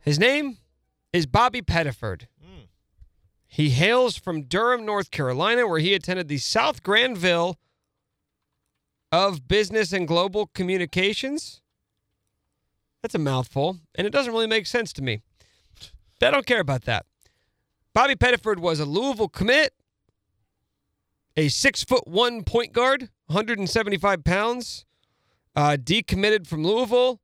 His name is Bobby Pettiford. Hmm. He hails from Durham, North Carolina, where he attended the South Granville of Business and Global Communications. That's a mouthful, and it doesn't really make sense to me. But I don't care about that. Bobby Pettiford was a Louisville commit, a six foot one point guard, 175 pounds, uh, decommitted from Louisville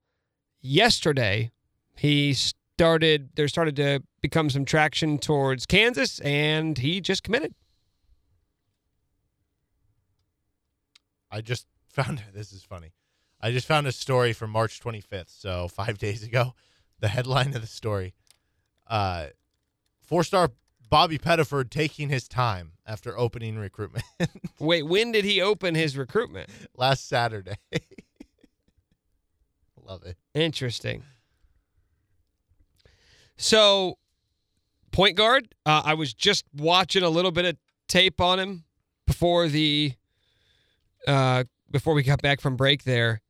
yesterday. He started, there started to become some traction towards Kansas, and he just committed. I just found this is funny. I just found a story from March 25th, so five days ago. The headline of the story: uh, Four-star Bobby Pettiford taking his time after opening recruitment Wait, when did he open his recruitment? last Saturday. Love it. Interesting. So, point guard, uh, I was just watching a little bit of tape on him before the uh, before we got back from break there,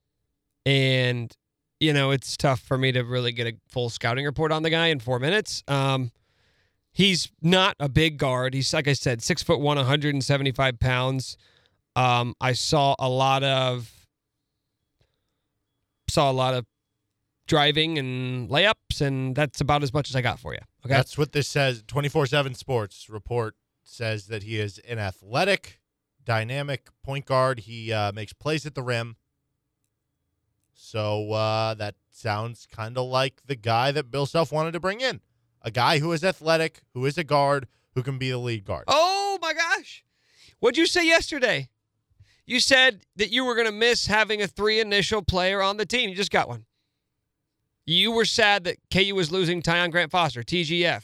and you know it's tough for me to really get a full scouting report on the guy in four minutes. Um, he's not a big guard. He's like I said, six foot one, 175 pounds. Um, I saw a lot of saw a lot of driving and layups, and that's about as much as I got for you. Okay. That's what this says. 24 7 Sports report says that he is an athletic, dynamic point guard. He uh, makes plays at the rim. So uh, that sounds kind of like the guy that Bill Self wanted to bring in a guy who is athletic, who is a guard, who can be the lead guard. oh my gosh. What'd you say yesterday? You said that you were going to miss having a three initial player on the team. You just got one. You were sad that KU was losing Tyon Grant Foster, TGF,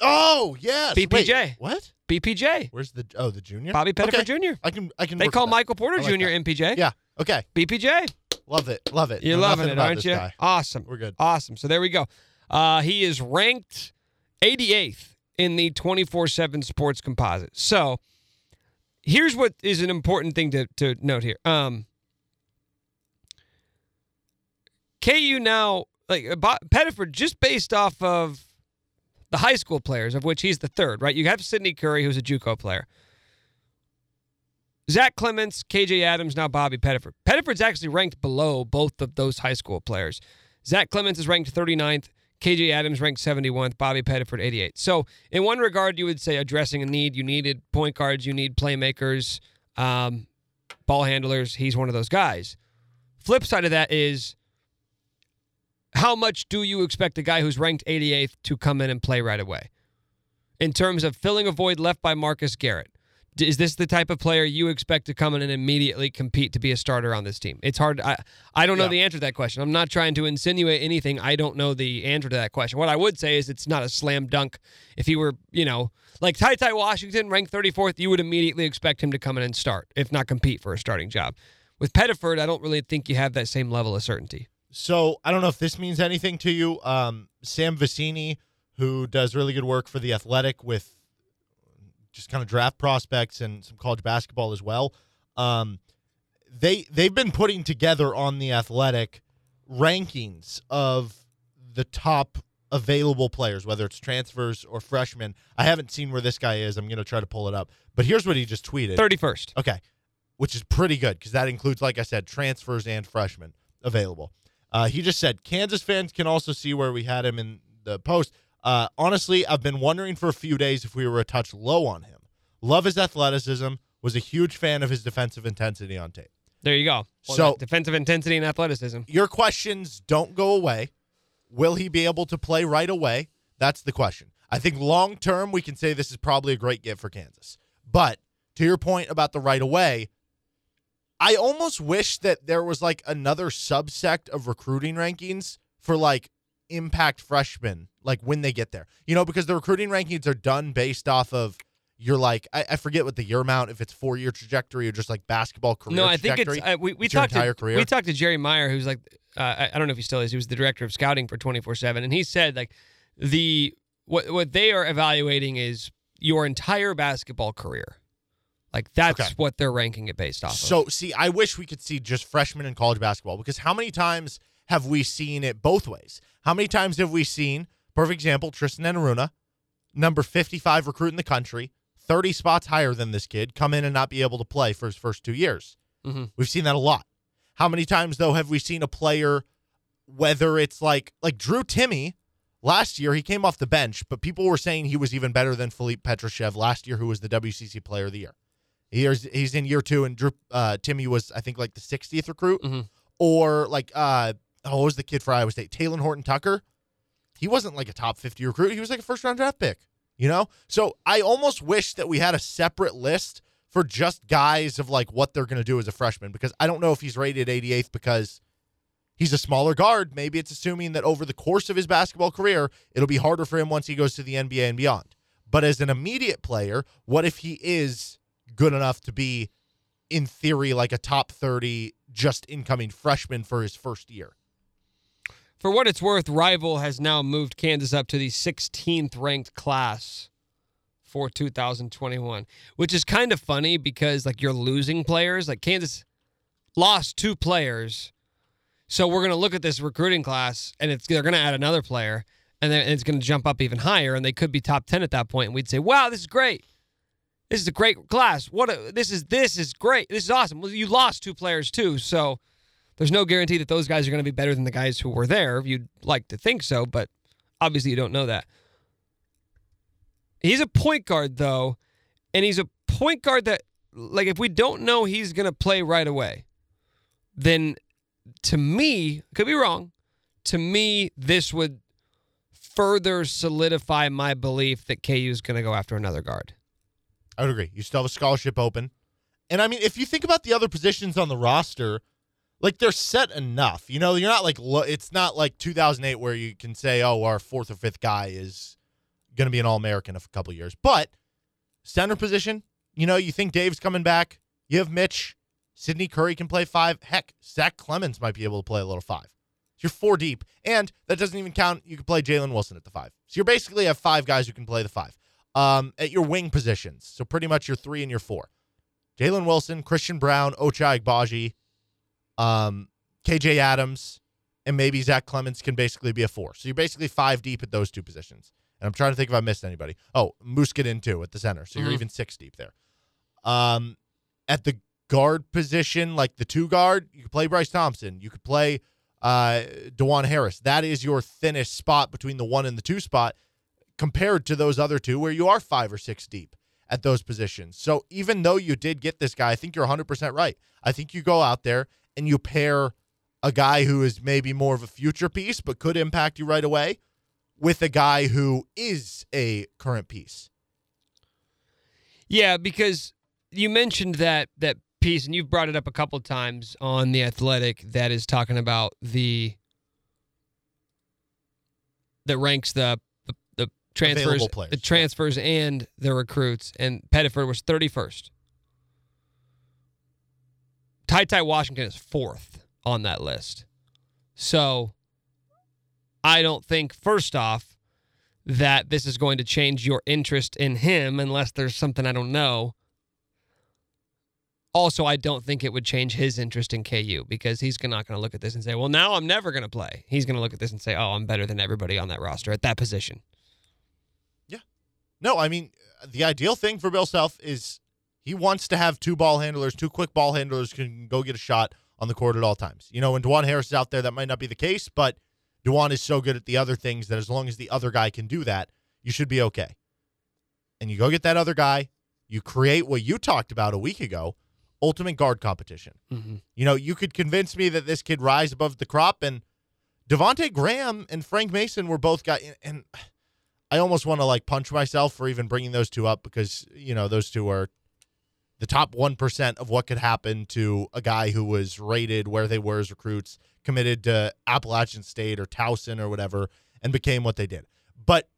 Oh, yes. Wait, BPJ. what? BPJ, Where's the oh the junior? Bobby Pettiford Okay. Jr. I can I can. They call. Michael Porter like Jr. that. MPJ. Yeah. Okay. BPJ. Love it. Love it. You're loving it, aren't you? guy. Awesome. We're good. Awesome. So there we go. Uh, he is ranked 88th in the 24 7 sports composite. So here's what is an important thing to, to note here. Um, KU now, like uh, Pettiford, just based off of the high school players, of which he's the third, right? You have Sydney Curry, who's a Juco player. Zach Clemence, KJ Adams, now Bobby Pettiford. Pettiford's actually ranked below both of those high school players. Zach Clemence is ranked 39th. KJ Adams ranked 71th. Bobby Pettiford 88th. So, in one regard, you would say addressing a need. You needed point guards. You need playmakers, um, ball handlers. He's one of those guys. Flip side of that is how much do you expect a guy who's ranked 88th to come in and play right away? In terms of filling a void left by Marcus Garrett, is this the type of player you expect to come in and immediately compete to be a starter on this team? It's hard. I, I don't know Yeah. the answer to that question. I'm not trying to insinuate anything. I don't know the answer to that question. What I would say is it's not a slam dunk. If he were, you know, like Ty Ty Washington, ranked 34th, you would immediately expect him to come in and start, if not compete for a starting job. With Pettiford, I don't really think you have that same level of certainty. So I don't know if this means anything to you. Um, Sam Vecenie, who does really good work for the Athletic with just kind of draft prospects and some college basketball as well. Um, they they've been putting together on the Athletic rankings of the top available players, whether it's transfers or freshmen. I haven't seen where this guy is. I'm going to try to pull it up. But here's what he just tweeted. 31st. Okay, which is pretty good because that includes, like I said, transfers and freshmen available. Uh, he just said Kansas fans can also see where we had him in the post. Uh, honestly, I've been wondering for a few days if we were a touch low on him. Love his athleticism. Was a huge fan of his defensive intensity on tape. There you go. Well, So- defensive intensity and athleticism. Your questions don't go away. Will he be able to play right away? That's the question. I think long term, we can say this is probably a great get for Kansas. But to your point about the right away, I almost wish that there was like another subsect of recruiting rankings for like impact freshmen, like when they get there. You know, because the recruiting rankings are done based off of your like I, I forget what the year amount if it's four year trajectory or just like basketball career. No, I think it's uh, we we It's talked to career? we talked to Jerry Meyer, who's like uh, I, I don't know if he still is. He was the director of scouting for twenty four seven, and he said like the what what they are evaluating is your entire basketball career, Like that's Okay. what they're ranking it based off of. So, see, I wish we could see just freshmen in college basketball because how many times have we seen it both ways? How many times have we seen, perfect example, Tristan Enaruna, number 55 recruit in the country, 30 spots higher than this kid, come in and not be able to play for his first two years? Mhm. We've seen that a lot. How many times, though, have we seen a player, whether it's like like Drew Timme, last year he came off the bench, but people were saying he was even better than Filip Petrusev last year, who was the WCC Player of the Year. Here's he's in year two, and Drew uh, Timme was I think like the 60th recruit, Mhm. or like uh oh, was the kid for Iowa State? Talen Horton Tucker. He wasn't like a top 50 recruit. He was like a first round draft pick. You know, so I almost wish that we had a separate list for just guys of like what they're going to do as a freshman because I don't know if he's rated 88th because he's a smaller guard. Maybe it's assuming that over the course of his basketball career, it'll be harder for him once he goes to the NBA and beyond. But as an immediate player, what if he is good enough to be, in theory, like a top 30 just incoming freshman for his first year? For what it's worth, Rival has now moved Kansas up to the 16th ranked class for 2021, which is kind of funny because like you're losing players. Like Kansas lost two players, so we're gonna look at this recruiting class and it's they're gonna add another player, and then it's gonna jump up even higher, and they could be top 10 at that point, and we'd say, "Wow, this is great." This is a great class. What a, this is this is great. This is awesome. Well, you lost two players too, so there's no guarantee that those guys are going to be better than the guys who were there. You'd like to think so, but obviously you don't know that. He's a point guard though, and he's a point guard that like if we don't know he's going to play right away, then to me, could be wrong, to me this would further solidify my belief that KU is going to go after another guard. I would agree. You still have a scholarship open. And I mean, if you think about the other positions on the roster, like they're set enough. You know, you're not like it's not like 2008 where you can say, "Oh, our fourth or fifth guy is going to be an All-American in a couple years." But center position, you know, you think Dave's coming back. You have Mitch, Sydney Curry can play five. Heck, Zach Clemence might be able to play a little five. You're four deep, and that doesn't even count. You can play Jalen Wilson at the five. So you basically have five guys who can play the five um, at your wing positions. So pretty much your three and your four. Jalen Wilson, Christian Braun, Ochai Agbaji, um, KJ Adams, and maybe Zach Clemence can basically be a four. So you're basically five deep at those two positions. And I'm trying to think if I missed anybody. Oh, Muscadin too at the center. So you're Mhm. even six deep there. Um, at the guard position, like the two guard, you could play Bryce Thompson. You could play uh, Dajuan Harris. That is your thinnest spot between the one and the two spot compared to those other two where you are five or six deep at those positions. So even though you did get this guy, I think you're 100% right. I think you go out there and you pair a guy who is maybe more of a future piece but could impact you right away with a guy who is a current piece. Yeah, because you mentioned that that piece, and you've brought it up a couple times on the Athletic that is talking about the that ranks the the, the transfers, the transfers, and the recruits, and Pettiford was thirty first. Ty Ty Washington is fourth on that list, so I don't think first off that this is going to change your interest in him unless there's something I don't know. Also, I don't think it would change his interest in KU because he's not going to look at this and say, well, now I'm never going to play. He's going to look at this and say, oh, I'm better than everybody on that roster at that position. Yeah. No, I mean, the ideal thing for Bill Self is he wants to have two ball handlers, two quick ball handlers can go get a shot on the court at all times. You know, when Dajuan Harris is out there, that might not be the case, but Dajuan is so good at the other things that as long as the other guy can do that, you should be okay. And you go get that other guy, you create what you talked about a week ago ultimate guard competition. Mm-hmm. You know, you could convince me that this kid rise above the crop, and Devonte Graham and Frank Mason were both guys. And I almost want to like punch myself for even bringing those two up because you know those two are the top one percent of what could happen to a guy who was rated where they were as recruits, committed to Appalachian State or Towson or whatever, and became what they did. But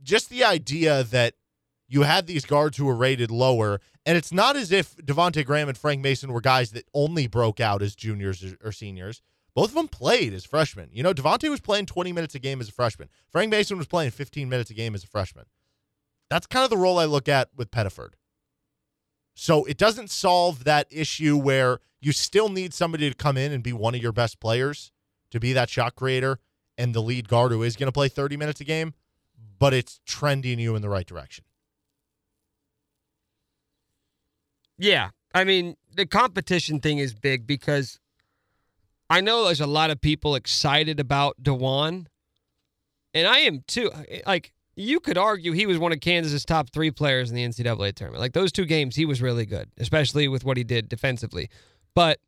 just the idea that you had these guards who were rated lower, and it's not as if Devonte Graham and Frank Mason were guys that only broke out as juniors or- or seniors. Both of them played as freshmen. You know, Devonte was playing 20 minutes a game as a freshman. Frank Mason was playing 15 minutes a game as a freshman. That's kind of the role I look at with Pettiford. So it doesn't solve that issue where you still need somebody to come in and be one of your best players to be that shot creator and the lead guard who is going to play 30 minutes a game, but it's trending you in the right direction. Yeah. I mean, the competition thing is big because I know there's a lot of people excited about Dajuan, and I am too. Like, you could argue he was one of Kansas's top three players in the NCAA tournament. Like, those two games, he was really good, especially with what he did defensively. But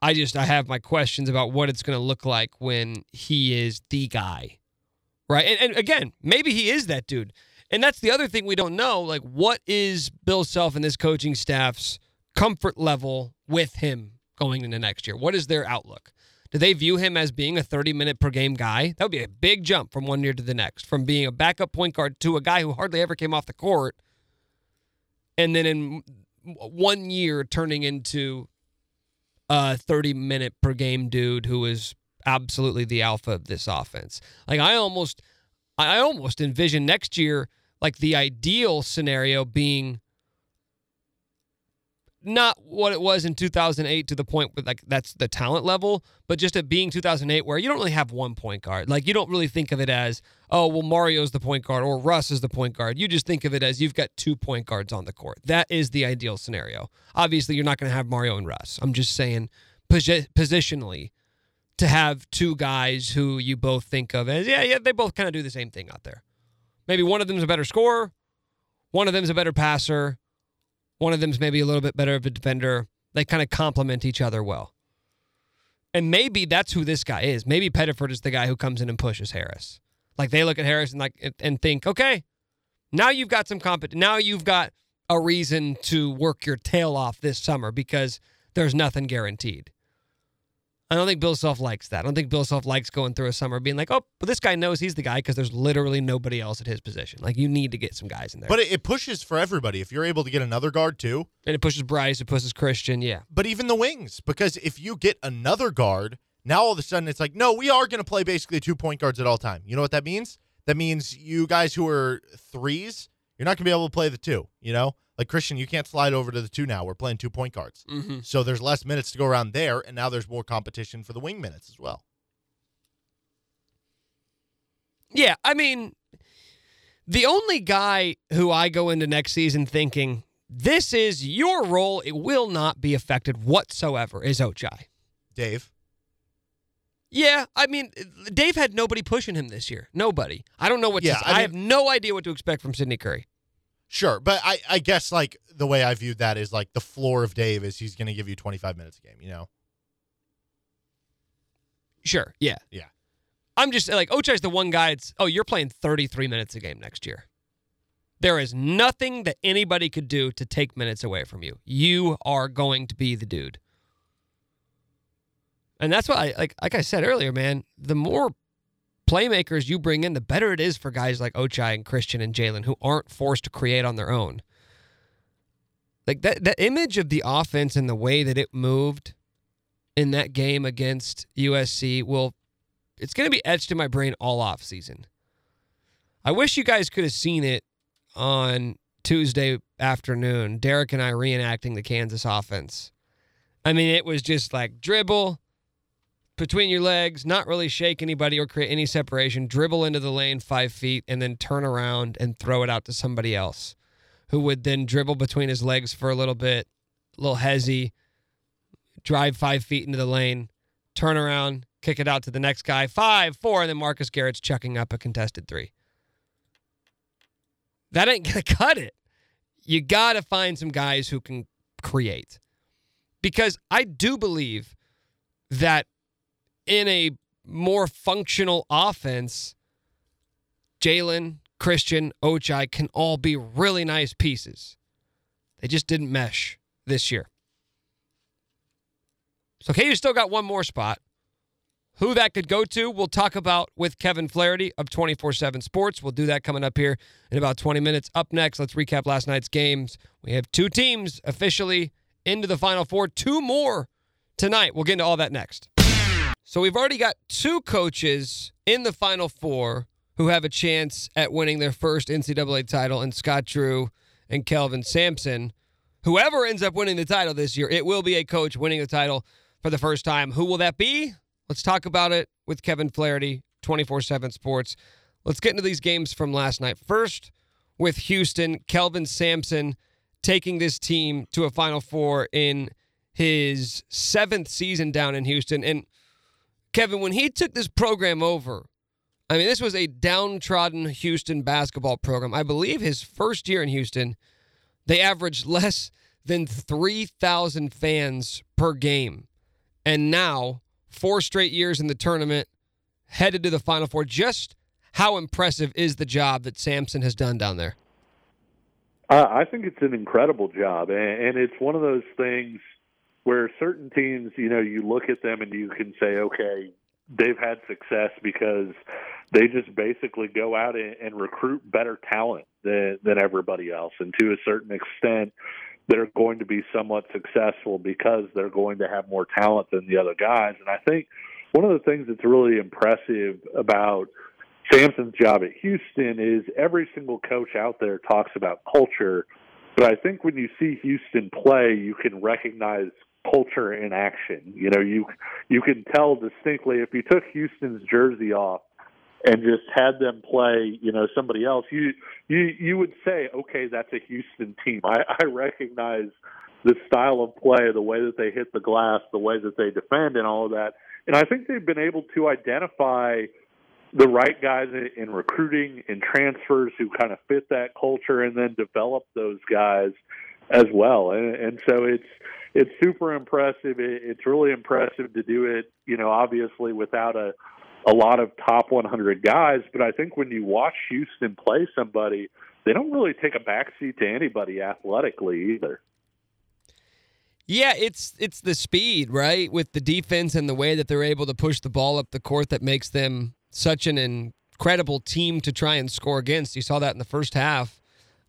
I just, I have my questions about what it's going to look like when he is the guy, right? And, and again, maybe he is that dude. And that's the other thing we don't know. Like, what is Bill Self and this coaching staff's comfort level with him going into next year? What is their outlook? Do they view him as being a 30 minute per game guy? That would be a big jump from one year to the next, from being a backup point guard to a guy who hardly ever came off the court. And then in one year, turning into a 30 minute per game dude who is absolutely the alpha of this offense. Like, I almost. I almost envision next year like the ideal scenario being not what it was in 2008 to the point where like that's the talent level, but just it being 2008 where you don't really have one point guard. Like you don't really think of it as, oh, well Mario's the point guard or Russ is the point guard. You just think of it as you've got two point guards on the court. That is the ideal scenario. Obviously, you're not going to have Mario and Russ. I'm just saying posi- positionally to have two guys who you both think of as yeah, yeah, they both kind of do the same thing out there. Maybe one of them's a better scorer, one of them's a better passer, one of them's maybe a little bit better of a defender. They kind of complement each other well. And maybe that's who this guy is. Maybe Pettiford is the guy who comes in and pushes Harris. Like they look at Harris and like and think, okay, now you've got some compet. Now you've got a reason to work your tail off this summer because there's nothing guaranteed. I don't think Bill Self likes that. I don't think Bill Self likes going through a summer being like, oh, but this guy knows he's the guy because there's literally nobody else at his position. Like you need to get some guys in there. But it, it pushes for everybody. If you're able to get another guard too, and it pushes Bryce, it pushes Christian, yeah. but even the wings, because if you get another guard, now all of a sudden it's like, no, we are going to play basically two point guards at all time. You know what that means? That means you guys who are threes, you're not going to be able to play the two. You know, like Christian, you can't slide over to the two now. We're playing two point guards, Mm-hmm. so there's less minutes to go around there, and now there's more competition for the wing minutes as well. Yeah, I mean, the only guy who I go into next season thinking this is your role, it will not be affected whatsoever, is Ochai. Dave, Yeah, I mean, Dave had nobody pushing him this year. Nobody. I don't know what. Yeah, to, I I, have no idea what to expect from Sydney Curry. Sure, but I, I guess like the way I viewed that is like the floor of Dave is he's going to give you 25 minutes a game. You know, Sure. Yeah. Yeah. I'm just like Ochai's the one guy. It's oh, you're playing 33 minutes a game next year. There is nothing that anybody could do to take minutes away from you. You are going to be the dude. And that's why, I, like, like I said earlier, man, the more playmakers you bring in, the better it is for guys like Ochai and Christian and Jalen who aren't forced to create on their own. Like that, that image of the offense and the way that it moved in that game against USC will it's going to be etched in my brain all off season. I wish you guys could have seen it on Tuesday afternoon. Derek and I reenacting the Kansas offense. I mean, it was just like dribble between your legs, not really shake anybody or create any separation, dribble into the lane five feet, and then turn around and throw it out to somebody else who would then dribble between his legs for a little bit, a little hezzy, drive five feet into the lane, turn around, kick it out to the next guy, five, four, and then Marcus Garrett's chucking up a contested three. That ain't gonna cut it. You gotta find some guys who can create. Because I do believe that in a more functional offense, Jalen, Christian, Ochai can all be really nice pieces. They just didn't mesh this year. So KU still got one more spot. Who that could go to, we'll talk about with Kevin Flaherty of 24 7 Sports. We'll do that coming up here in about 20 minutes. Up next, let's recap last night's games. We have two teams officially into the Final Four, two more tonight. We'll get into all that next. So we've already got two coaches in the Final Four who have a chance at winning their first NCAA title, and Scott Drew and Kelvin Sampson, whoever ends up winning the title this year, it will be a coach winning the title for the first time. Who will that be? Let's talk about it with Kevin Flaherty, 24 7 Sports. Let's get into these games from last night. First, with Houston, Kelvin Sampson taking this team to a Final Four in his seventh season down in Houston. And Kevin, when he took this program over, I mean, this was a downtrodden Houston basketball program. I believe his first year in Houston, they averaged less than 3,000 fans per game. And now, four straight years in the tournament, headed to the Final Four. Just how impressive is the job that Sampson has done down there? Uh, I think it's an incredible job, and, and it's one of those things where certain teams, you know, you look at them and you can say, okay, they've had success because they just basically go out and, and recruit better talent than, than everybody else, and to a certain extent, they're going to be somewhat successful because they're going to have more talent than the other guys. And I think one of the things that's really impressive about Sampson's job at Houston is every single coach out there talks about culture, but I think when you see Houston play, you can recognize culture in action. You know, you you can tell distinctly if you took Houston's jersey off and just had them play, you know, somebody else, you you you would say, okay, that's a Houston team. I, I recognize the style of play, the way that they hit the glass, the way that they defend, and all of that. And I think they've been able to identify the right guys in recruiting and transfers who kind of fit that culture and then develop those guys as well. And, and so it's it's super impressive. It's really impressive to do it, you know, obviously without a a lot of top 100 guys, but I think when you watch Houston play somebody, they don't really take a backseat to anybody athletically either. Yeah, it's it's the speed, right? With the defense and the way that they're able to push the ball up the court that makes them such an incredible team to try and score against. You saw that in the first half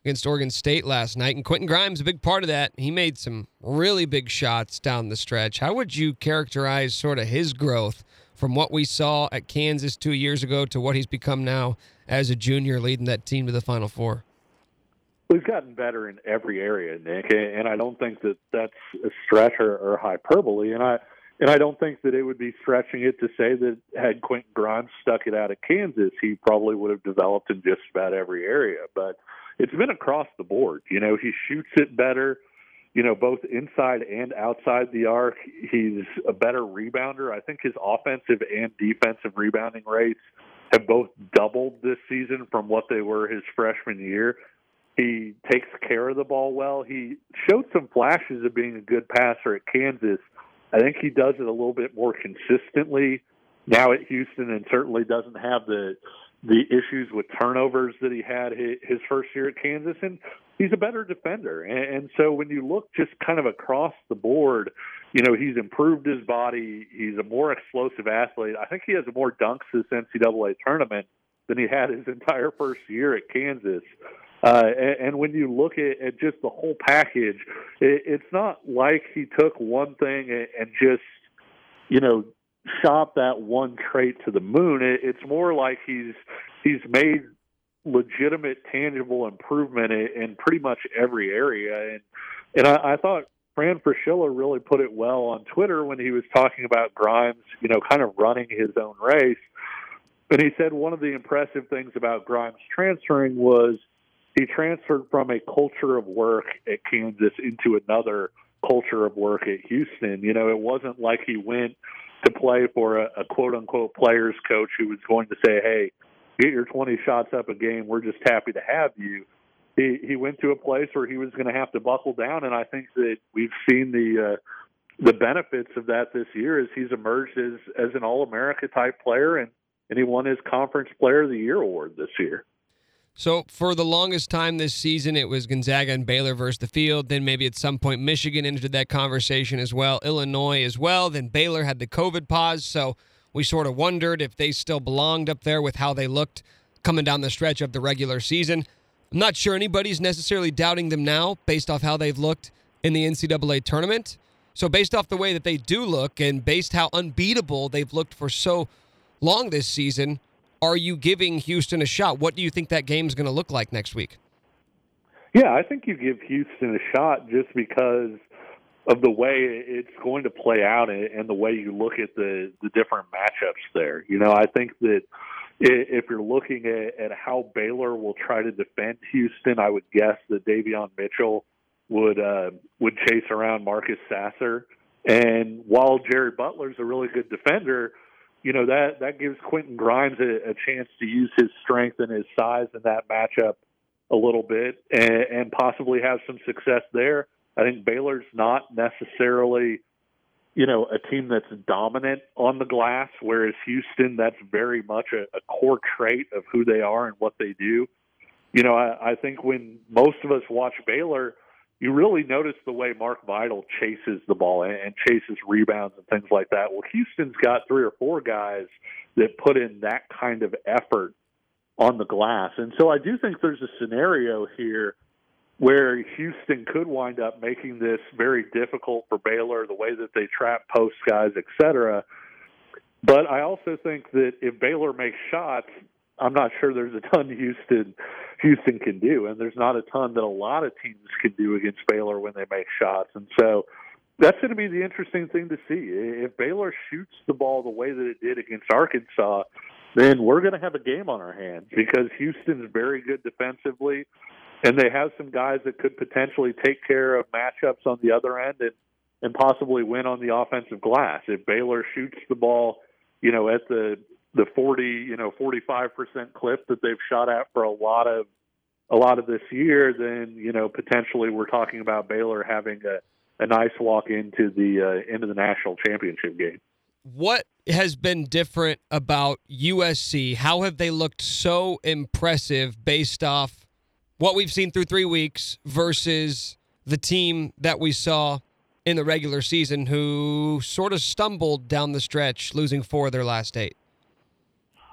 against Oregon State last night. And Quentin Grimes, a big part of that. He made some really big shots down the stretch. How would you characterize sort of his growth from what we saw at Kansas two years ago to what he's become now as a junior leading that team to the Final Four? We've gotten better in every area, Nick, and I don't think that that's a stretch or, or hyperbole. And I, and I don't think that it would be stretching it to say that had Quentin Grimes stuck it out at Kansas, he probably would have developed in just about every area. But it's been across the board. You know, he shoots it better, you know, both inside and outside the arc. He's a better rebounder. I think his offensive and defensive rebounding rates have both doubled this season from what they were his freshman year. He takes care of the ball well. He showed some flashes of being a good passer at Kansas I think he does it a little bit more consistently now at Houston, and certainly doesn't have the the issues with turnovers that he had his first year at Kansas. And he's a better defender. And so when you look just kind of across the board, you know, he's improved his body. He's a more explosive athlete. I think he has more dunks this NCAA tournament than he had his entire first year at Kansas. Uh, and, and when you look at, at just the whole package, it, it's not like he took one thing and, and just, you know, shot that one trait to the moon. It, it's more like he's he's made legitimate, tangible improvement in, in pretty much every area. And and I, I thought Fran Fraschilla really put it well on Twitter when he was talking about Grimes, you know, kind of running his own race. And he said one of the impressive things about Grimes transferring was he transferred from a culture of work at Kansas into another culture of work at Houston. You know, it wasn't like he went to play for a, a quote unquote players coach who was going to say, "Hey, get your 20 shots up a game. We're just happy to have you." He he went to a place where he was going to have to buckle down, and I think that we've seen the uh, the benefits of that this year as he's emerged as as an All America type player, and and he won his Conference Player of the Year award this year. So for the longest time this season, it was Gonzaga and Baylor versus the field. Then maybe at some point Michigan entered that conversation as well, Illinois as well. Then Baylor had the COVID pause, so we sort of wondered if they still belonged up there with how they looked coming down the stretch of the regular season. I'm not sure anybody's necessarily doubting them now based off how they've looked in the NCAA tournament. So based off the way that they do look and based how unbeatable they've looked for so long this season, are you giving Houston a shot? What do you think that game is going to look like next week? Yeah, I think you give Houston a shot just because of the way it's going to play out and the way you look at the the different matchups there. You know, I think that if you're looking at, at how Baylor will try to defend Houston, I would guess that Davion Mitchell would uh, would chase around Marcus Sasser. And while Jared Butler's a really good defender, you know that that gives Quentin Grimes a, a chance to use his strength and his size in that matchup a little bit and, and possibly have some success there. I think Baylor's not necessarily, you know, a team that's dominant on the glass, whereas Houston, that's very much a, a core trait of who they are and what they do. You know, I, I think when most of us watch Baylor, you really notice the way Mark Vital chases the ball and, and chases rebounds and things like that. Well, Houston's got three or four guys that put in that kind of effort on the glass. And so I do think there's a scenario here where Houston could wind up making this very difficult for Baylor, the way that they trap post guys, et cetera. But I also think that if Baylor makes shots, I'm not sure there's a ton Houston Houston can do, and there's not a ton that a lot of teams can do against Baylor when they make shots. And so that's going to be the interesting thing to see. If Baylor shoots the ball the way that it did against Arkansas, then we're going to have a game on our hands because Houston's very good defensively, and they have some guys that could potentially take care of matchups on the other end and and possibly win on the offensive glass. If Baylor shoots the ball, you know, at the the 40, you know, 45% clip that they've shot at for a lot of a lot of this year, then, you know, potentially we're talking about Baylor having a a nice walk into the uh, into the national championship game what has been different about USC? How have they looked so impressive based off what we've seen through three weeks versus the team that we saw in the regular season who sort of stumbled down the stretch, losing four of their last eight?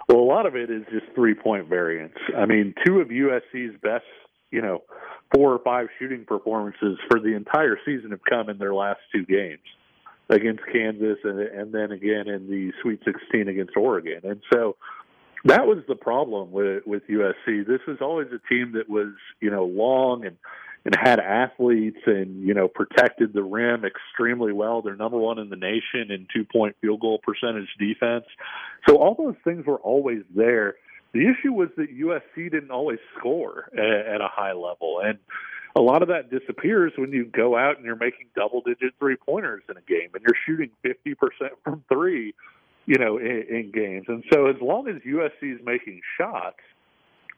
Well, a lot of it is just three point variance. I mean, two of USC's best, you know, four or five shooting performances for the entire season have come in their last two games against Kansas and, and then again in the Sweet 16 against Oregon. And so that was the problem with with USC. This was always a team that was, you know, long and and had athletes and you know protected the rim extremely well. They're number one in the nation in two point field goal percentage defense. So all those things were always there. The issue was that USC didn't always score at, a high level, and a lot of that disappears when you go out and you're making double digit three pointers in a game and you're shooting 50% from three, you know, in, in games. And so as long as USC is making shots,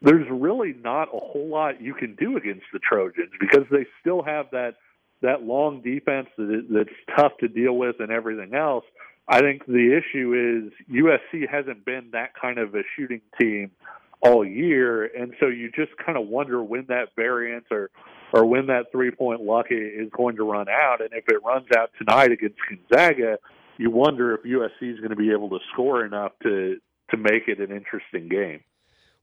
there's really not a whole lot you can do against the Trojans because they still have that that long defense that, that's tough to deal with and everything else. I think the issue is USC hasn't been that kind of a shooting team all year, and so you just kind of wonder when that variance or or when that three point luck is going to run out. And if it runs out tonight against Gonzaga, you wonder if USC is going to be able to score enough to to make it an interesting game.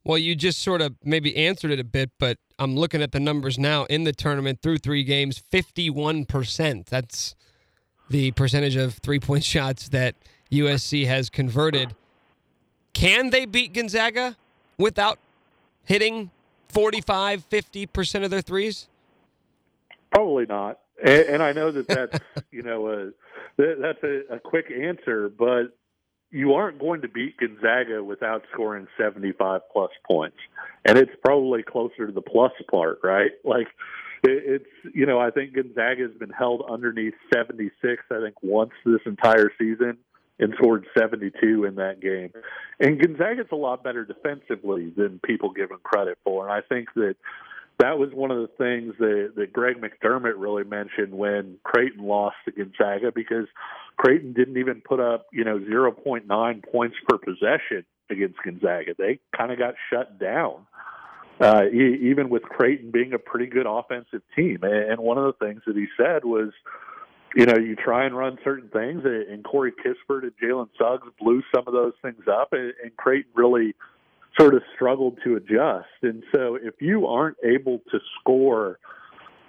Well, you just sort of maybe answered it a bit, but I'm looking at the numbers now in the tournament through three games 51%. That's the percentage of three point shots that USC has converted. Can they beat Gonzaga without hitting 45, 50% of their threes? Probably not. And, and I know that that's you know a, that's a, a quick answer, but you aren't going to beat Gonzaga without scoring 75 plus points, and it's probably closer to the plus part, right? Like it's you know I think Gonzaga has been held underneath 76. I think once this entire season and scored 72 in that game. And Gonzaga's a lot better defensively than people give him credit for, and I think that that was one of the things that, that Greg McDermott really mentioned when Creighton lost to Gonzaga because Creighton didn't even put up, you know, 0.9 points per possession against Gonzaga. They kind of got shut down, uh, e- even with Creighton being a pretty good offensive team. And one of the things that he said was, you know, you try and run certain things, and Corey Kispert and Jalen Suggs blew some of those things up, and, and Creighton really – sort of struggled to adjust. And so if you aren't able to score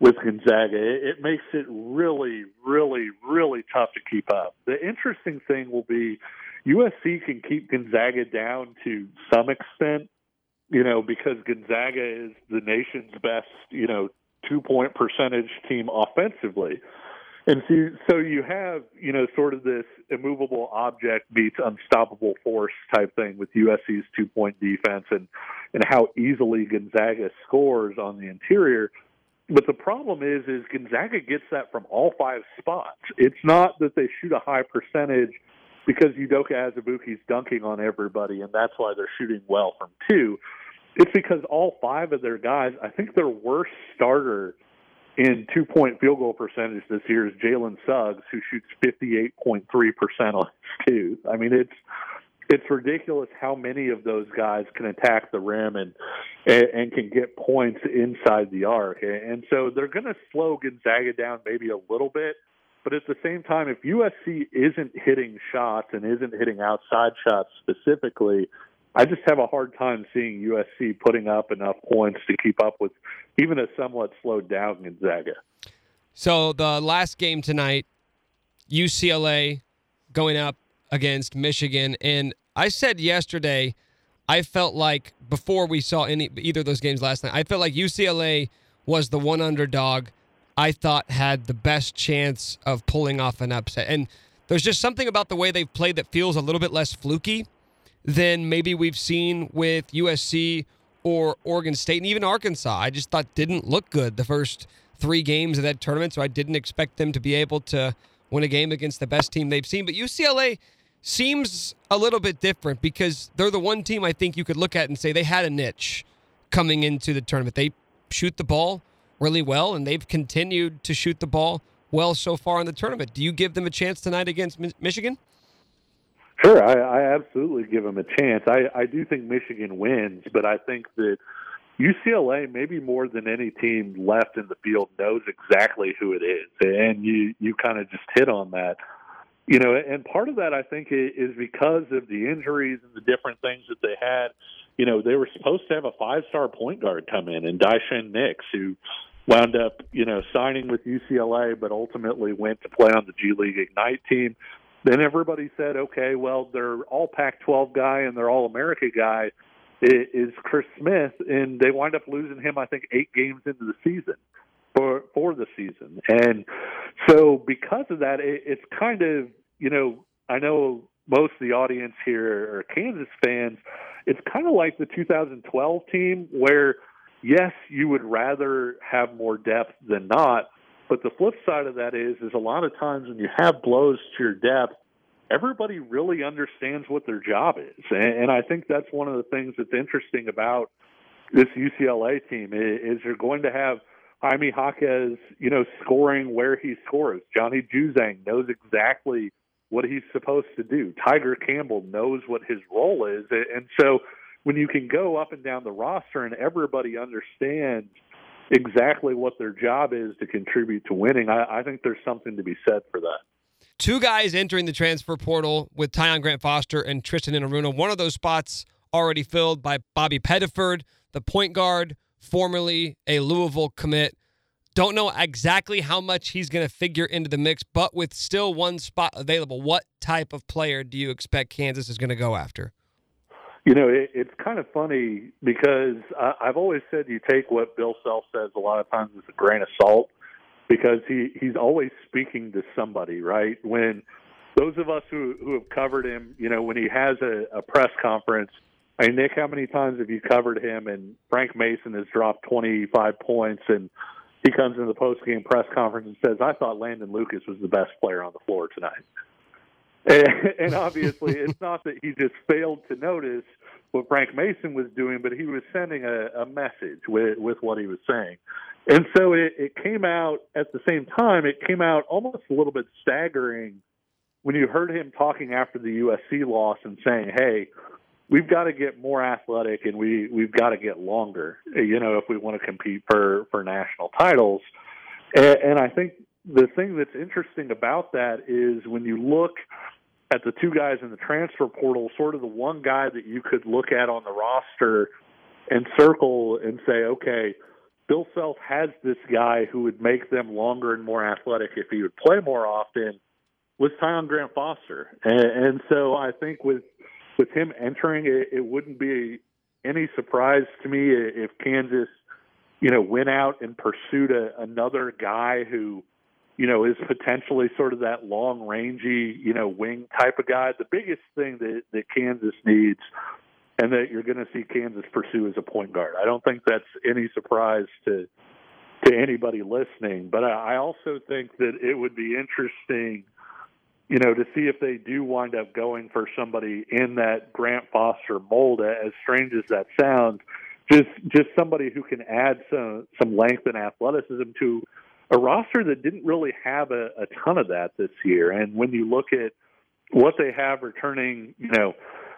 with Gonzaga, it, makes it really, really, really tough to keep up. The interesting thing will be USC can keep Gonzaga down to some extent, you know, because Gonzaga is the nation's best, you know, two point percentage team offensively. And so, so you have, you know, sort of this immovable object beats unstoppable force type thing with USC's two point defense and, and how easily Gonzaga scores on the interior. But the problem is, is Gonzaga gets that from all five spots. It's not that they shoot a high percentage because Udoka Azubuike's dunking on everybody, and that's why they're shooting well from two. It's because all five of their guys, I think their worst starter in two point field goal percentage this year is Jalen Suggs, who shoots 58.3% on his two. I mean, it's it's ridiculous how many of those guys can attack the rim and and, and can get points inside the arc. And so they're going to slow Gonzaga down maybe a little bit. But at the same time, if USC isn't hitting shots and isn't hitting outside shots specifically, I just have a hard time seeing USC putting up enough points to keep up with even a somewhat slowed down Gonzaga. So the last game tonight, UCLA going up against Michigan, and I said yesterday, I felt like before we saw any either of those games last night, I felt like UCLA was the one underdog. I thought had the best chance of pulling off an upset, and there's just something about the way they've played that feels a little bit less fluky than maybe we've seen with USC or Oregon State and even Arkansas. I just thought didn't look good the first three games of that tournament, so I didn't expect them to be able to win a game against the best team they've seen. But UCLA seems a little bit different because they're the one team I think you could look at and say they had a niche coming into the tournament. They shoot the ball really well, and they've continued to shoot the ball well so far in the tournament. Do you give them a chance tonight against Michigan? Sure, I, I absolutely give them a chance. I, I do think Michigan wins, but I think that UCLA, maybe more than any team left in the field, knows exactly who it is, and you you kind of just hit on that. You know, and part of that I think is because of the injuries and the different things that they had. You know, they were supposed to have a five-star point guard come in, and Daishen Nix, who wound up, you know, signing with UCLA, but ultimately went to play on the G League Ignite team. Then everybody said, okay, well, their all Pac 12 guy and their all America guy is Chris Smith, and they wind up losing him, I think, eight games into the season for for the season. And so because of that, it, it's kind of, you know, I know most of the audience here are Kansas fans. It's kind of like the 2012 team where, yes, you would rather have more depth than not, but the flip side of that is, is a lot of times when you have blows to your depth, everybody really understands what their job is, and, and I think that's one of the things that's interesting about this UCLA team is, is you're going to have Jaime Jaquez, you know, scoring where he scores. Johnny Juzang knows exactly what he's supposed to do. Tiger Campbell knows what his role is, and so when you can go up and down the roster and everybody understands exactly what their job is to contribute to winning, I, I think there's something to be said for that. Two guys entering the transfer portal with Tyon Grant Foster and Tristan Enaruna. One of those spots already filled by Bobby Pettiford, the point guard, formerly a Louisville commit. Don't know exactly how much he's going to figure into the mix, but with still one spot available, what type of player do you expect Kansas is going to go after? You know, it, it's kind of funny because I, I've always said you take what Bill Self says a lot of times with a grain of salt because he he's always speaking to somebody, right? When those of us who who have covered him, you know, when he has a, a press conference, I mean, Nick, how many times have you covered him? And Frank Mason has dropped 25 points, and he comes into the post game press conference and says, "I thought Landon Lucas was the best player on the floor tonight." And, and obviously, it's not that he just failed to notice what Frank Mason was doing, but he was sending a, a message with, with what he was saying. And so it, it came out at the same time, it came out almost a little bit staggering when you heard him talking after the USC loss and saying, hey, we've got to get more athletic and we, we've got to get longer, you know, if we want to compete for, for national titles. And, and I think the thing that's interesting about that is when you look – at the two guys in the transfer portal, sort of the one guy that you could look at on the roster and circle and say, okay, Bill Self has this guy who would make them longer and more athletic if he would play more often was Tyon Grant Foster. And, and so I think with with him entering, it, it wouldn't be any surprise to me if Kansas, you know, went out and pursued a, another guy who, you know, is potentially sort of that long rangey, you know, wing type of guy. The biggest thing that, that Kansas needs and that you're going to see Kansas pursue is a point guard. I don't think that's any surprise to to anybody listening, but I, I also think that it would be interesting – you know, to see if they do wind up going for somebody in that Grant Foster mold, as strange as that sounds, just just somebody who can add some some length and athleticism to a roster that didn't really have a, a ton of that this year. And when you look at what they have returning, you know,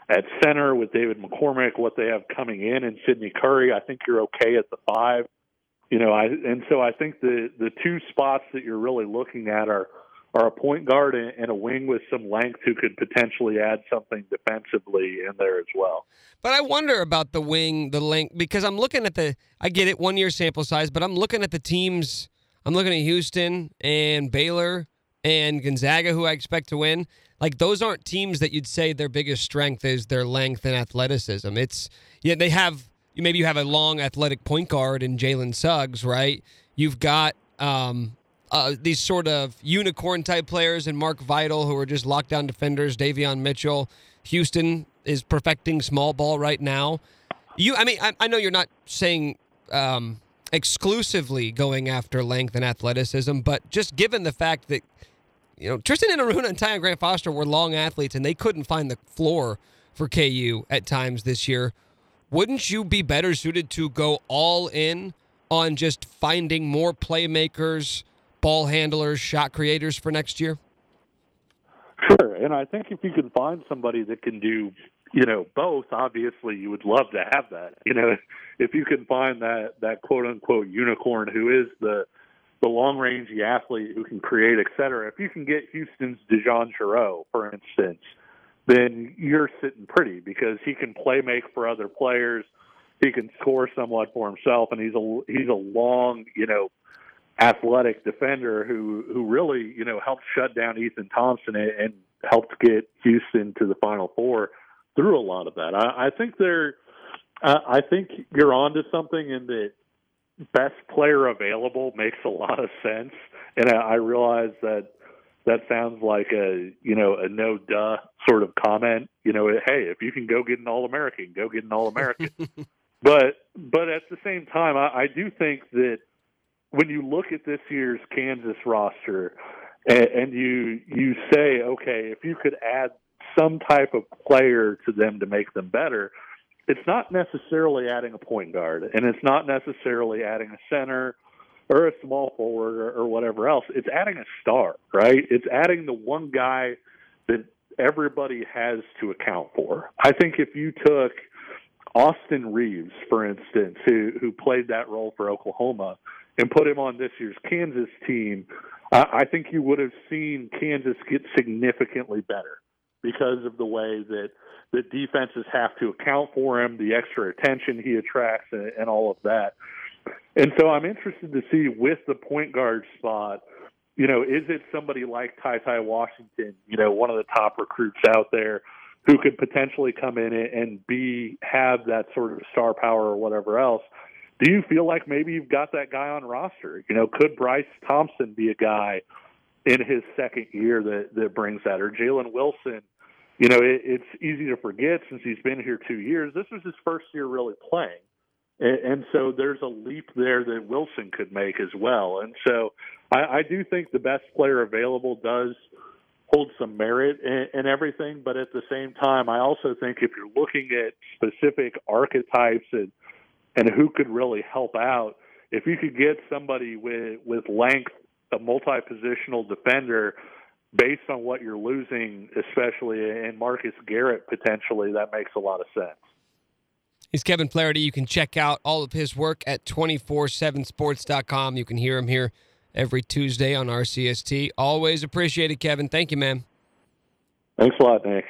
at center with David McCormick, what they have coming in and Sydney Curry, I think you're okay at the five. You know, I and so I think the the two spots that you're really looking at are are a point guard and a wing with some length who could potentially add something defensively in there as well. But I wonder about the wing, the length, because I'm looking at the, I get it, one year sample size, but I'm looking at the teams. I'm looking at Houston and Baylor and Gonzaga, who I expect to win. Like those aren't teams that you'd say their biggest strength is their length and athleticism. It's yeah, they have maybe you have a long athletic point guard in Jalen Suggs, right? You've got um, uh, these sort of unicorn type players and Mark Vital, who are just lockdown defenders, Davion Mitchell. Houston is perfecting small ball right now. You, I mean, I, I know you're not saying um, exclusively going after length and athleticism, but just given the fact that you know Tristan Enaruna and Tyon Grant Foster were long athletes and they couldn't find the floor for KU at times this year, wouldn't you be better suited to go all in on just finding more playmakers? ball handlers, shot creators for next year? Sure, and I think if you can find somebody that can do, you know, both, obviously you would love to have that. You know, if you can find that that quote unquote unicorn who is the the long rangey athlete who can create, et cetera. If you can get Houston's DeJon Jarreau, for instance, then you're sitting pretty because he can play make for other players. He can score somewhat for himself, and he's a he's a long, you know, athletic defender who who really you know helped shut down Ethan Thompson and, and helped get Houston to the Final Four through a lot of that. I, I think they're I think you're onto something in that best player available makes a lot of sense, and I, I realize that that sounds like a you know a no duh sort of comment. You know, hey, if you can go get an All American, go get an All American. but but at the same time, I, I do think that when you look at this year's Kansas roster and, and you you say, okay, if you could add some type of player to them to make them better, it's not necessarily adding a point guard, and it's not necessarily adding a center or a small forward or, or whatever else. It's adding a star, right? It's adding the one guy that everybody has to account for. I think if you took Austin Reaves, for instance, who who played that role for Oklahoma, and put him on this year's Kansas team, uh, I think you would have seen Kansas get significantly better because of the way that the defenses have to account for him, the extra attention he attracts, and, and all of that. And so I'm interested to see with the point guard spot, you know, is it somebody like Ty Ty Washington, you know, one of the top recruits out there, who could potentially come in and be have that sort of star power or whatever else? Do you feel like maybe you've got that guy on roster? You know, could Bryce Thompson be a guy in his second year that that brings that, or Jalen Wilson? You know, it, it's easy to forget since he's been here two years. This was his first year really playing, and, and so there's a leap there that Wilson could make as well. And so I, I do think the best player available does hold some merit and, and everything, but at the same time, I also think if you're looking at specific archetypes and and who could really help out. If you could get somebody with with length, a multi-positional defender, based on what you're losing, especially in Marcus Garrett potentially, that makes a lot of sense. He's Kevin Flaherty. You can check out all of his work at 247sports.com. You can hear him here every Tuesday on RCST. Always appreciate it, Kevin. Thank you, man. Thanks a lot, Nick.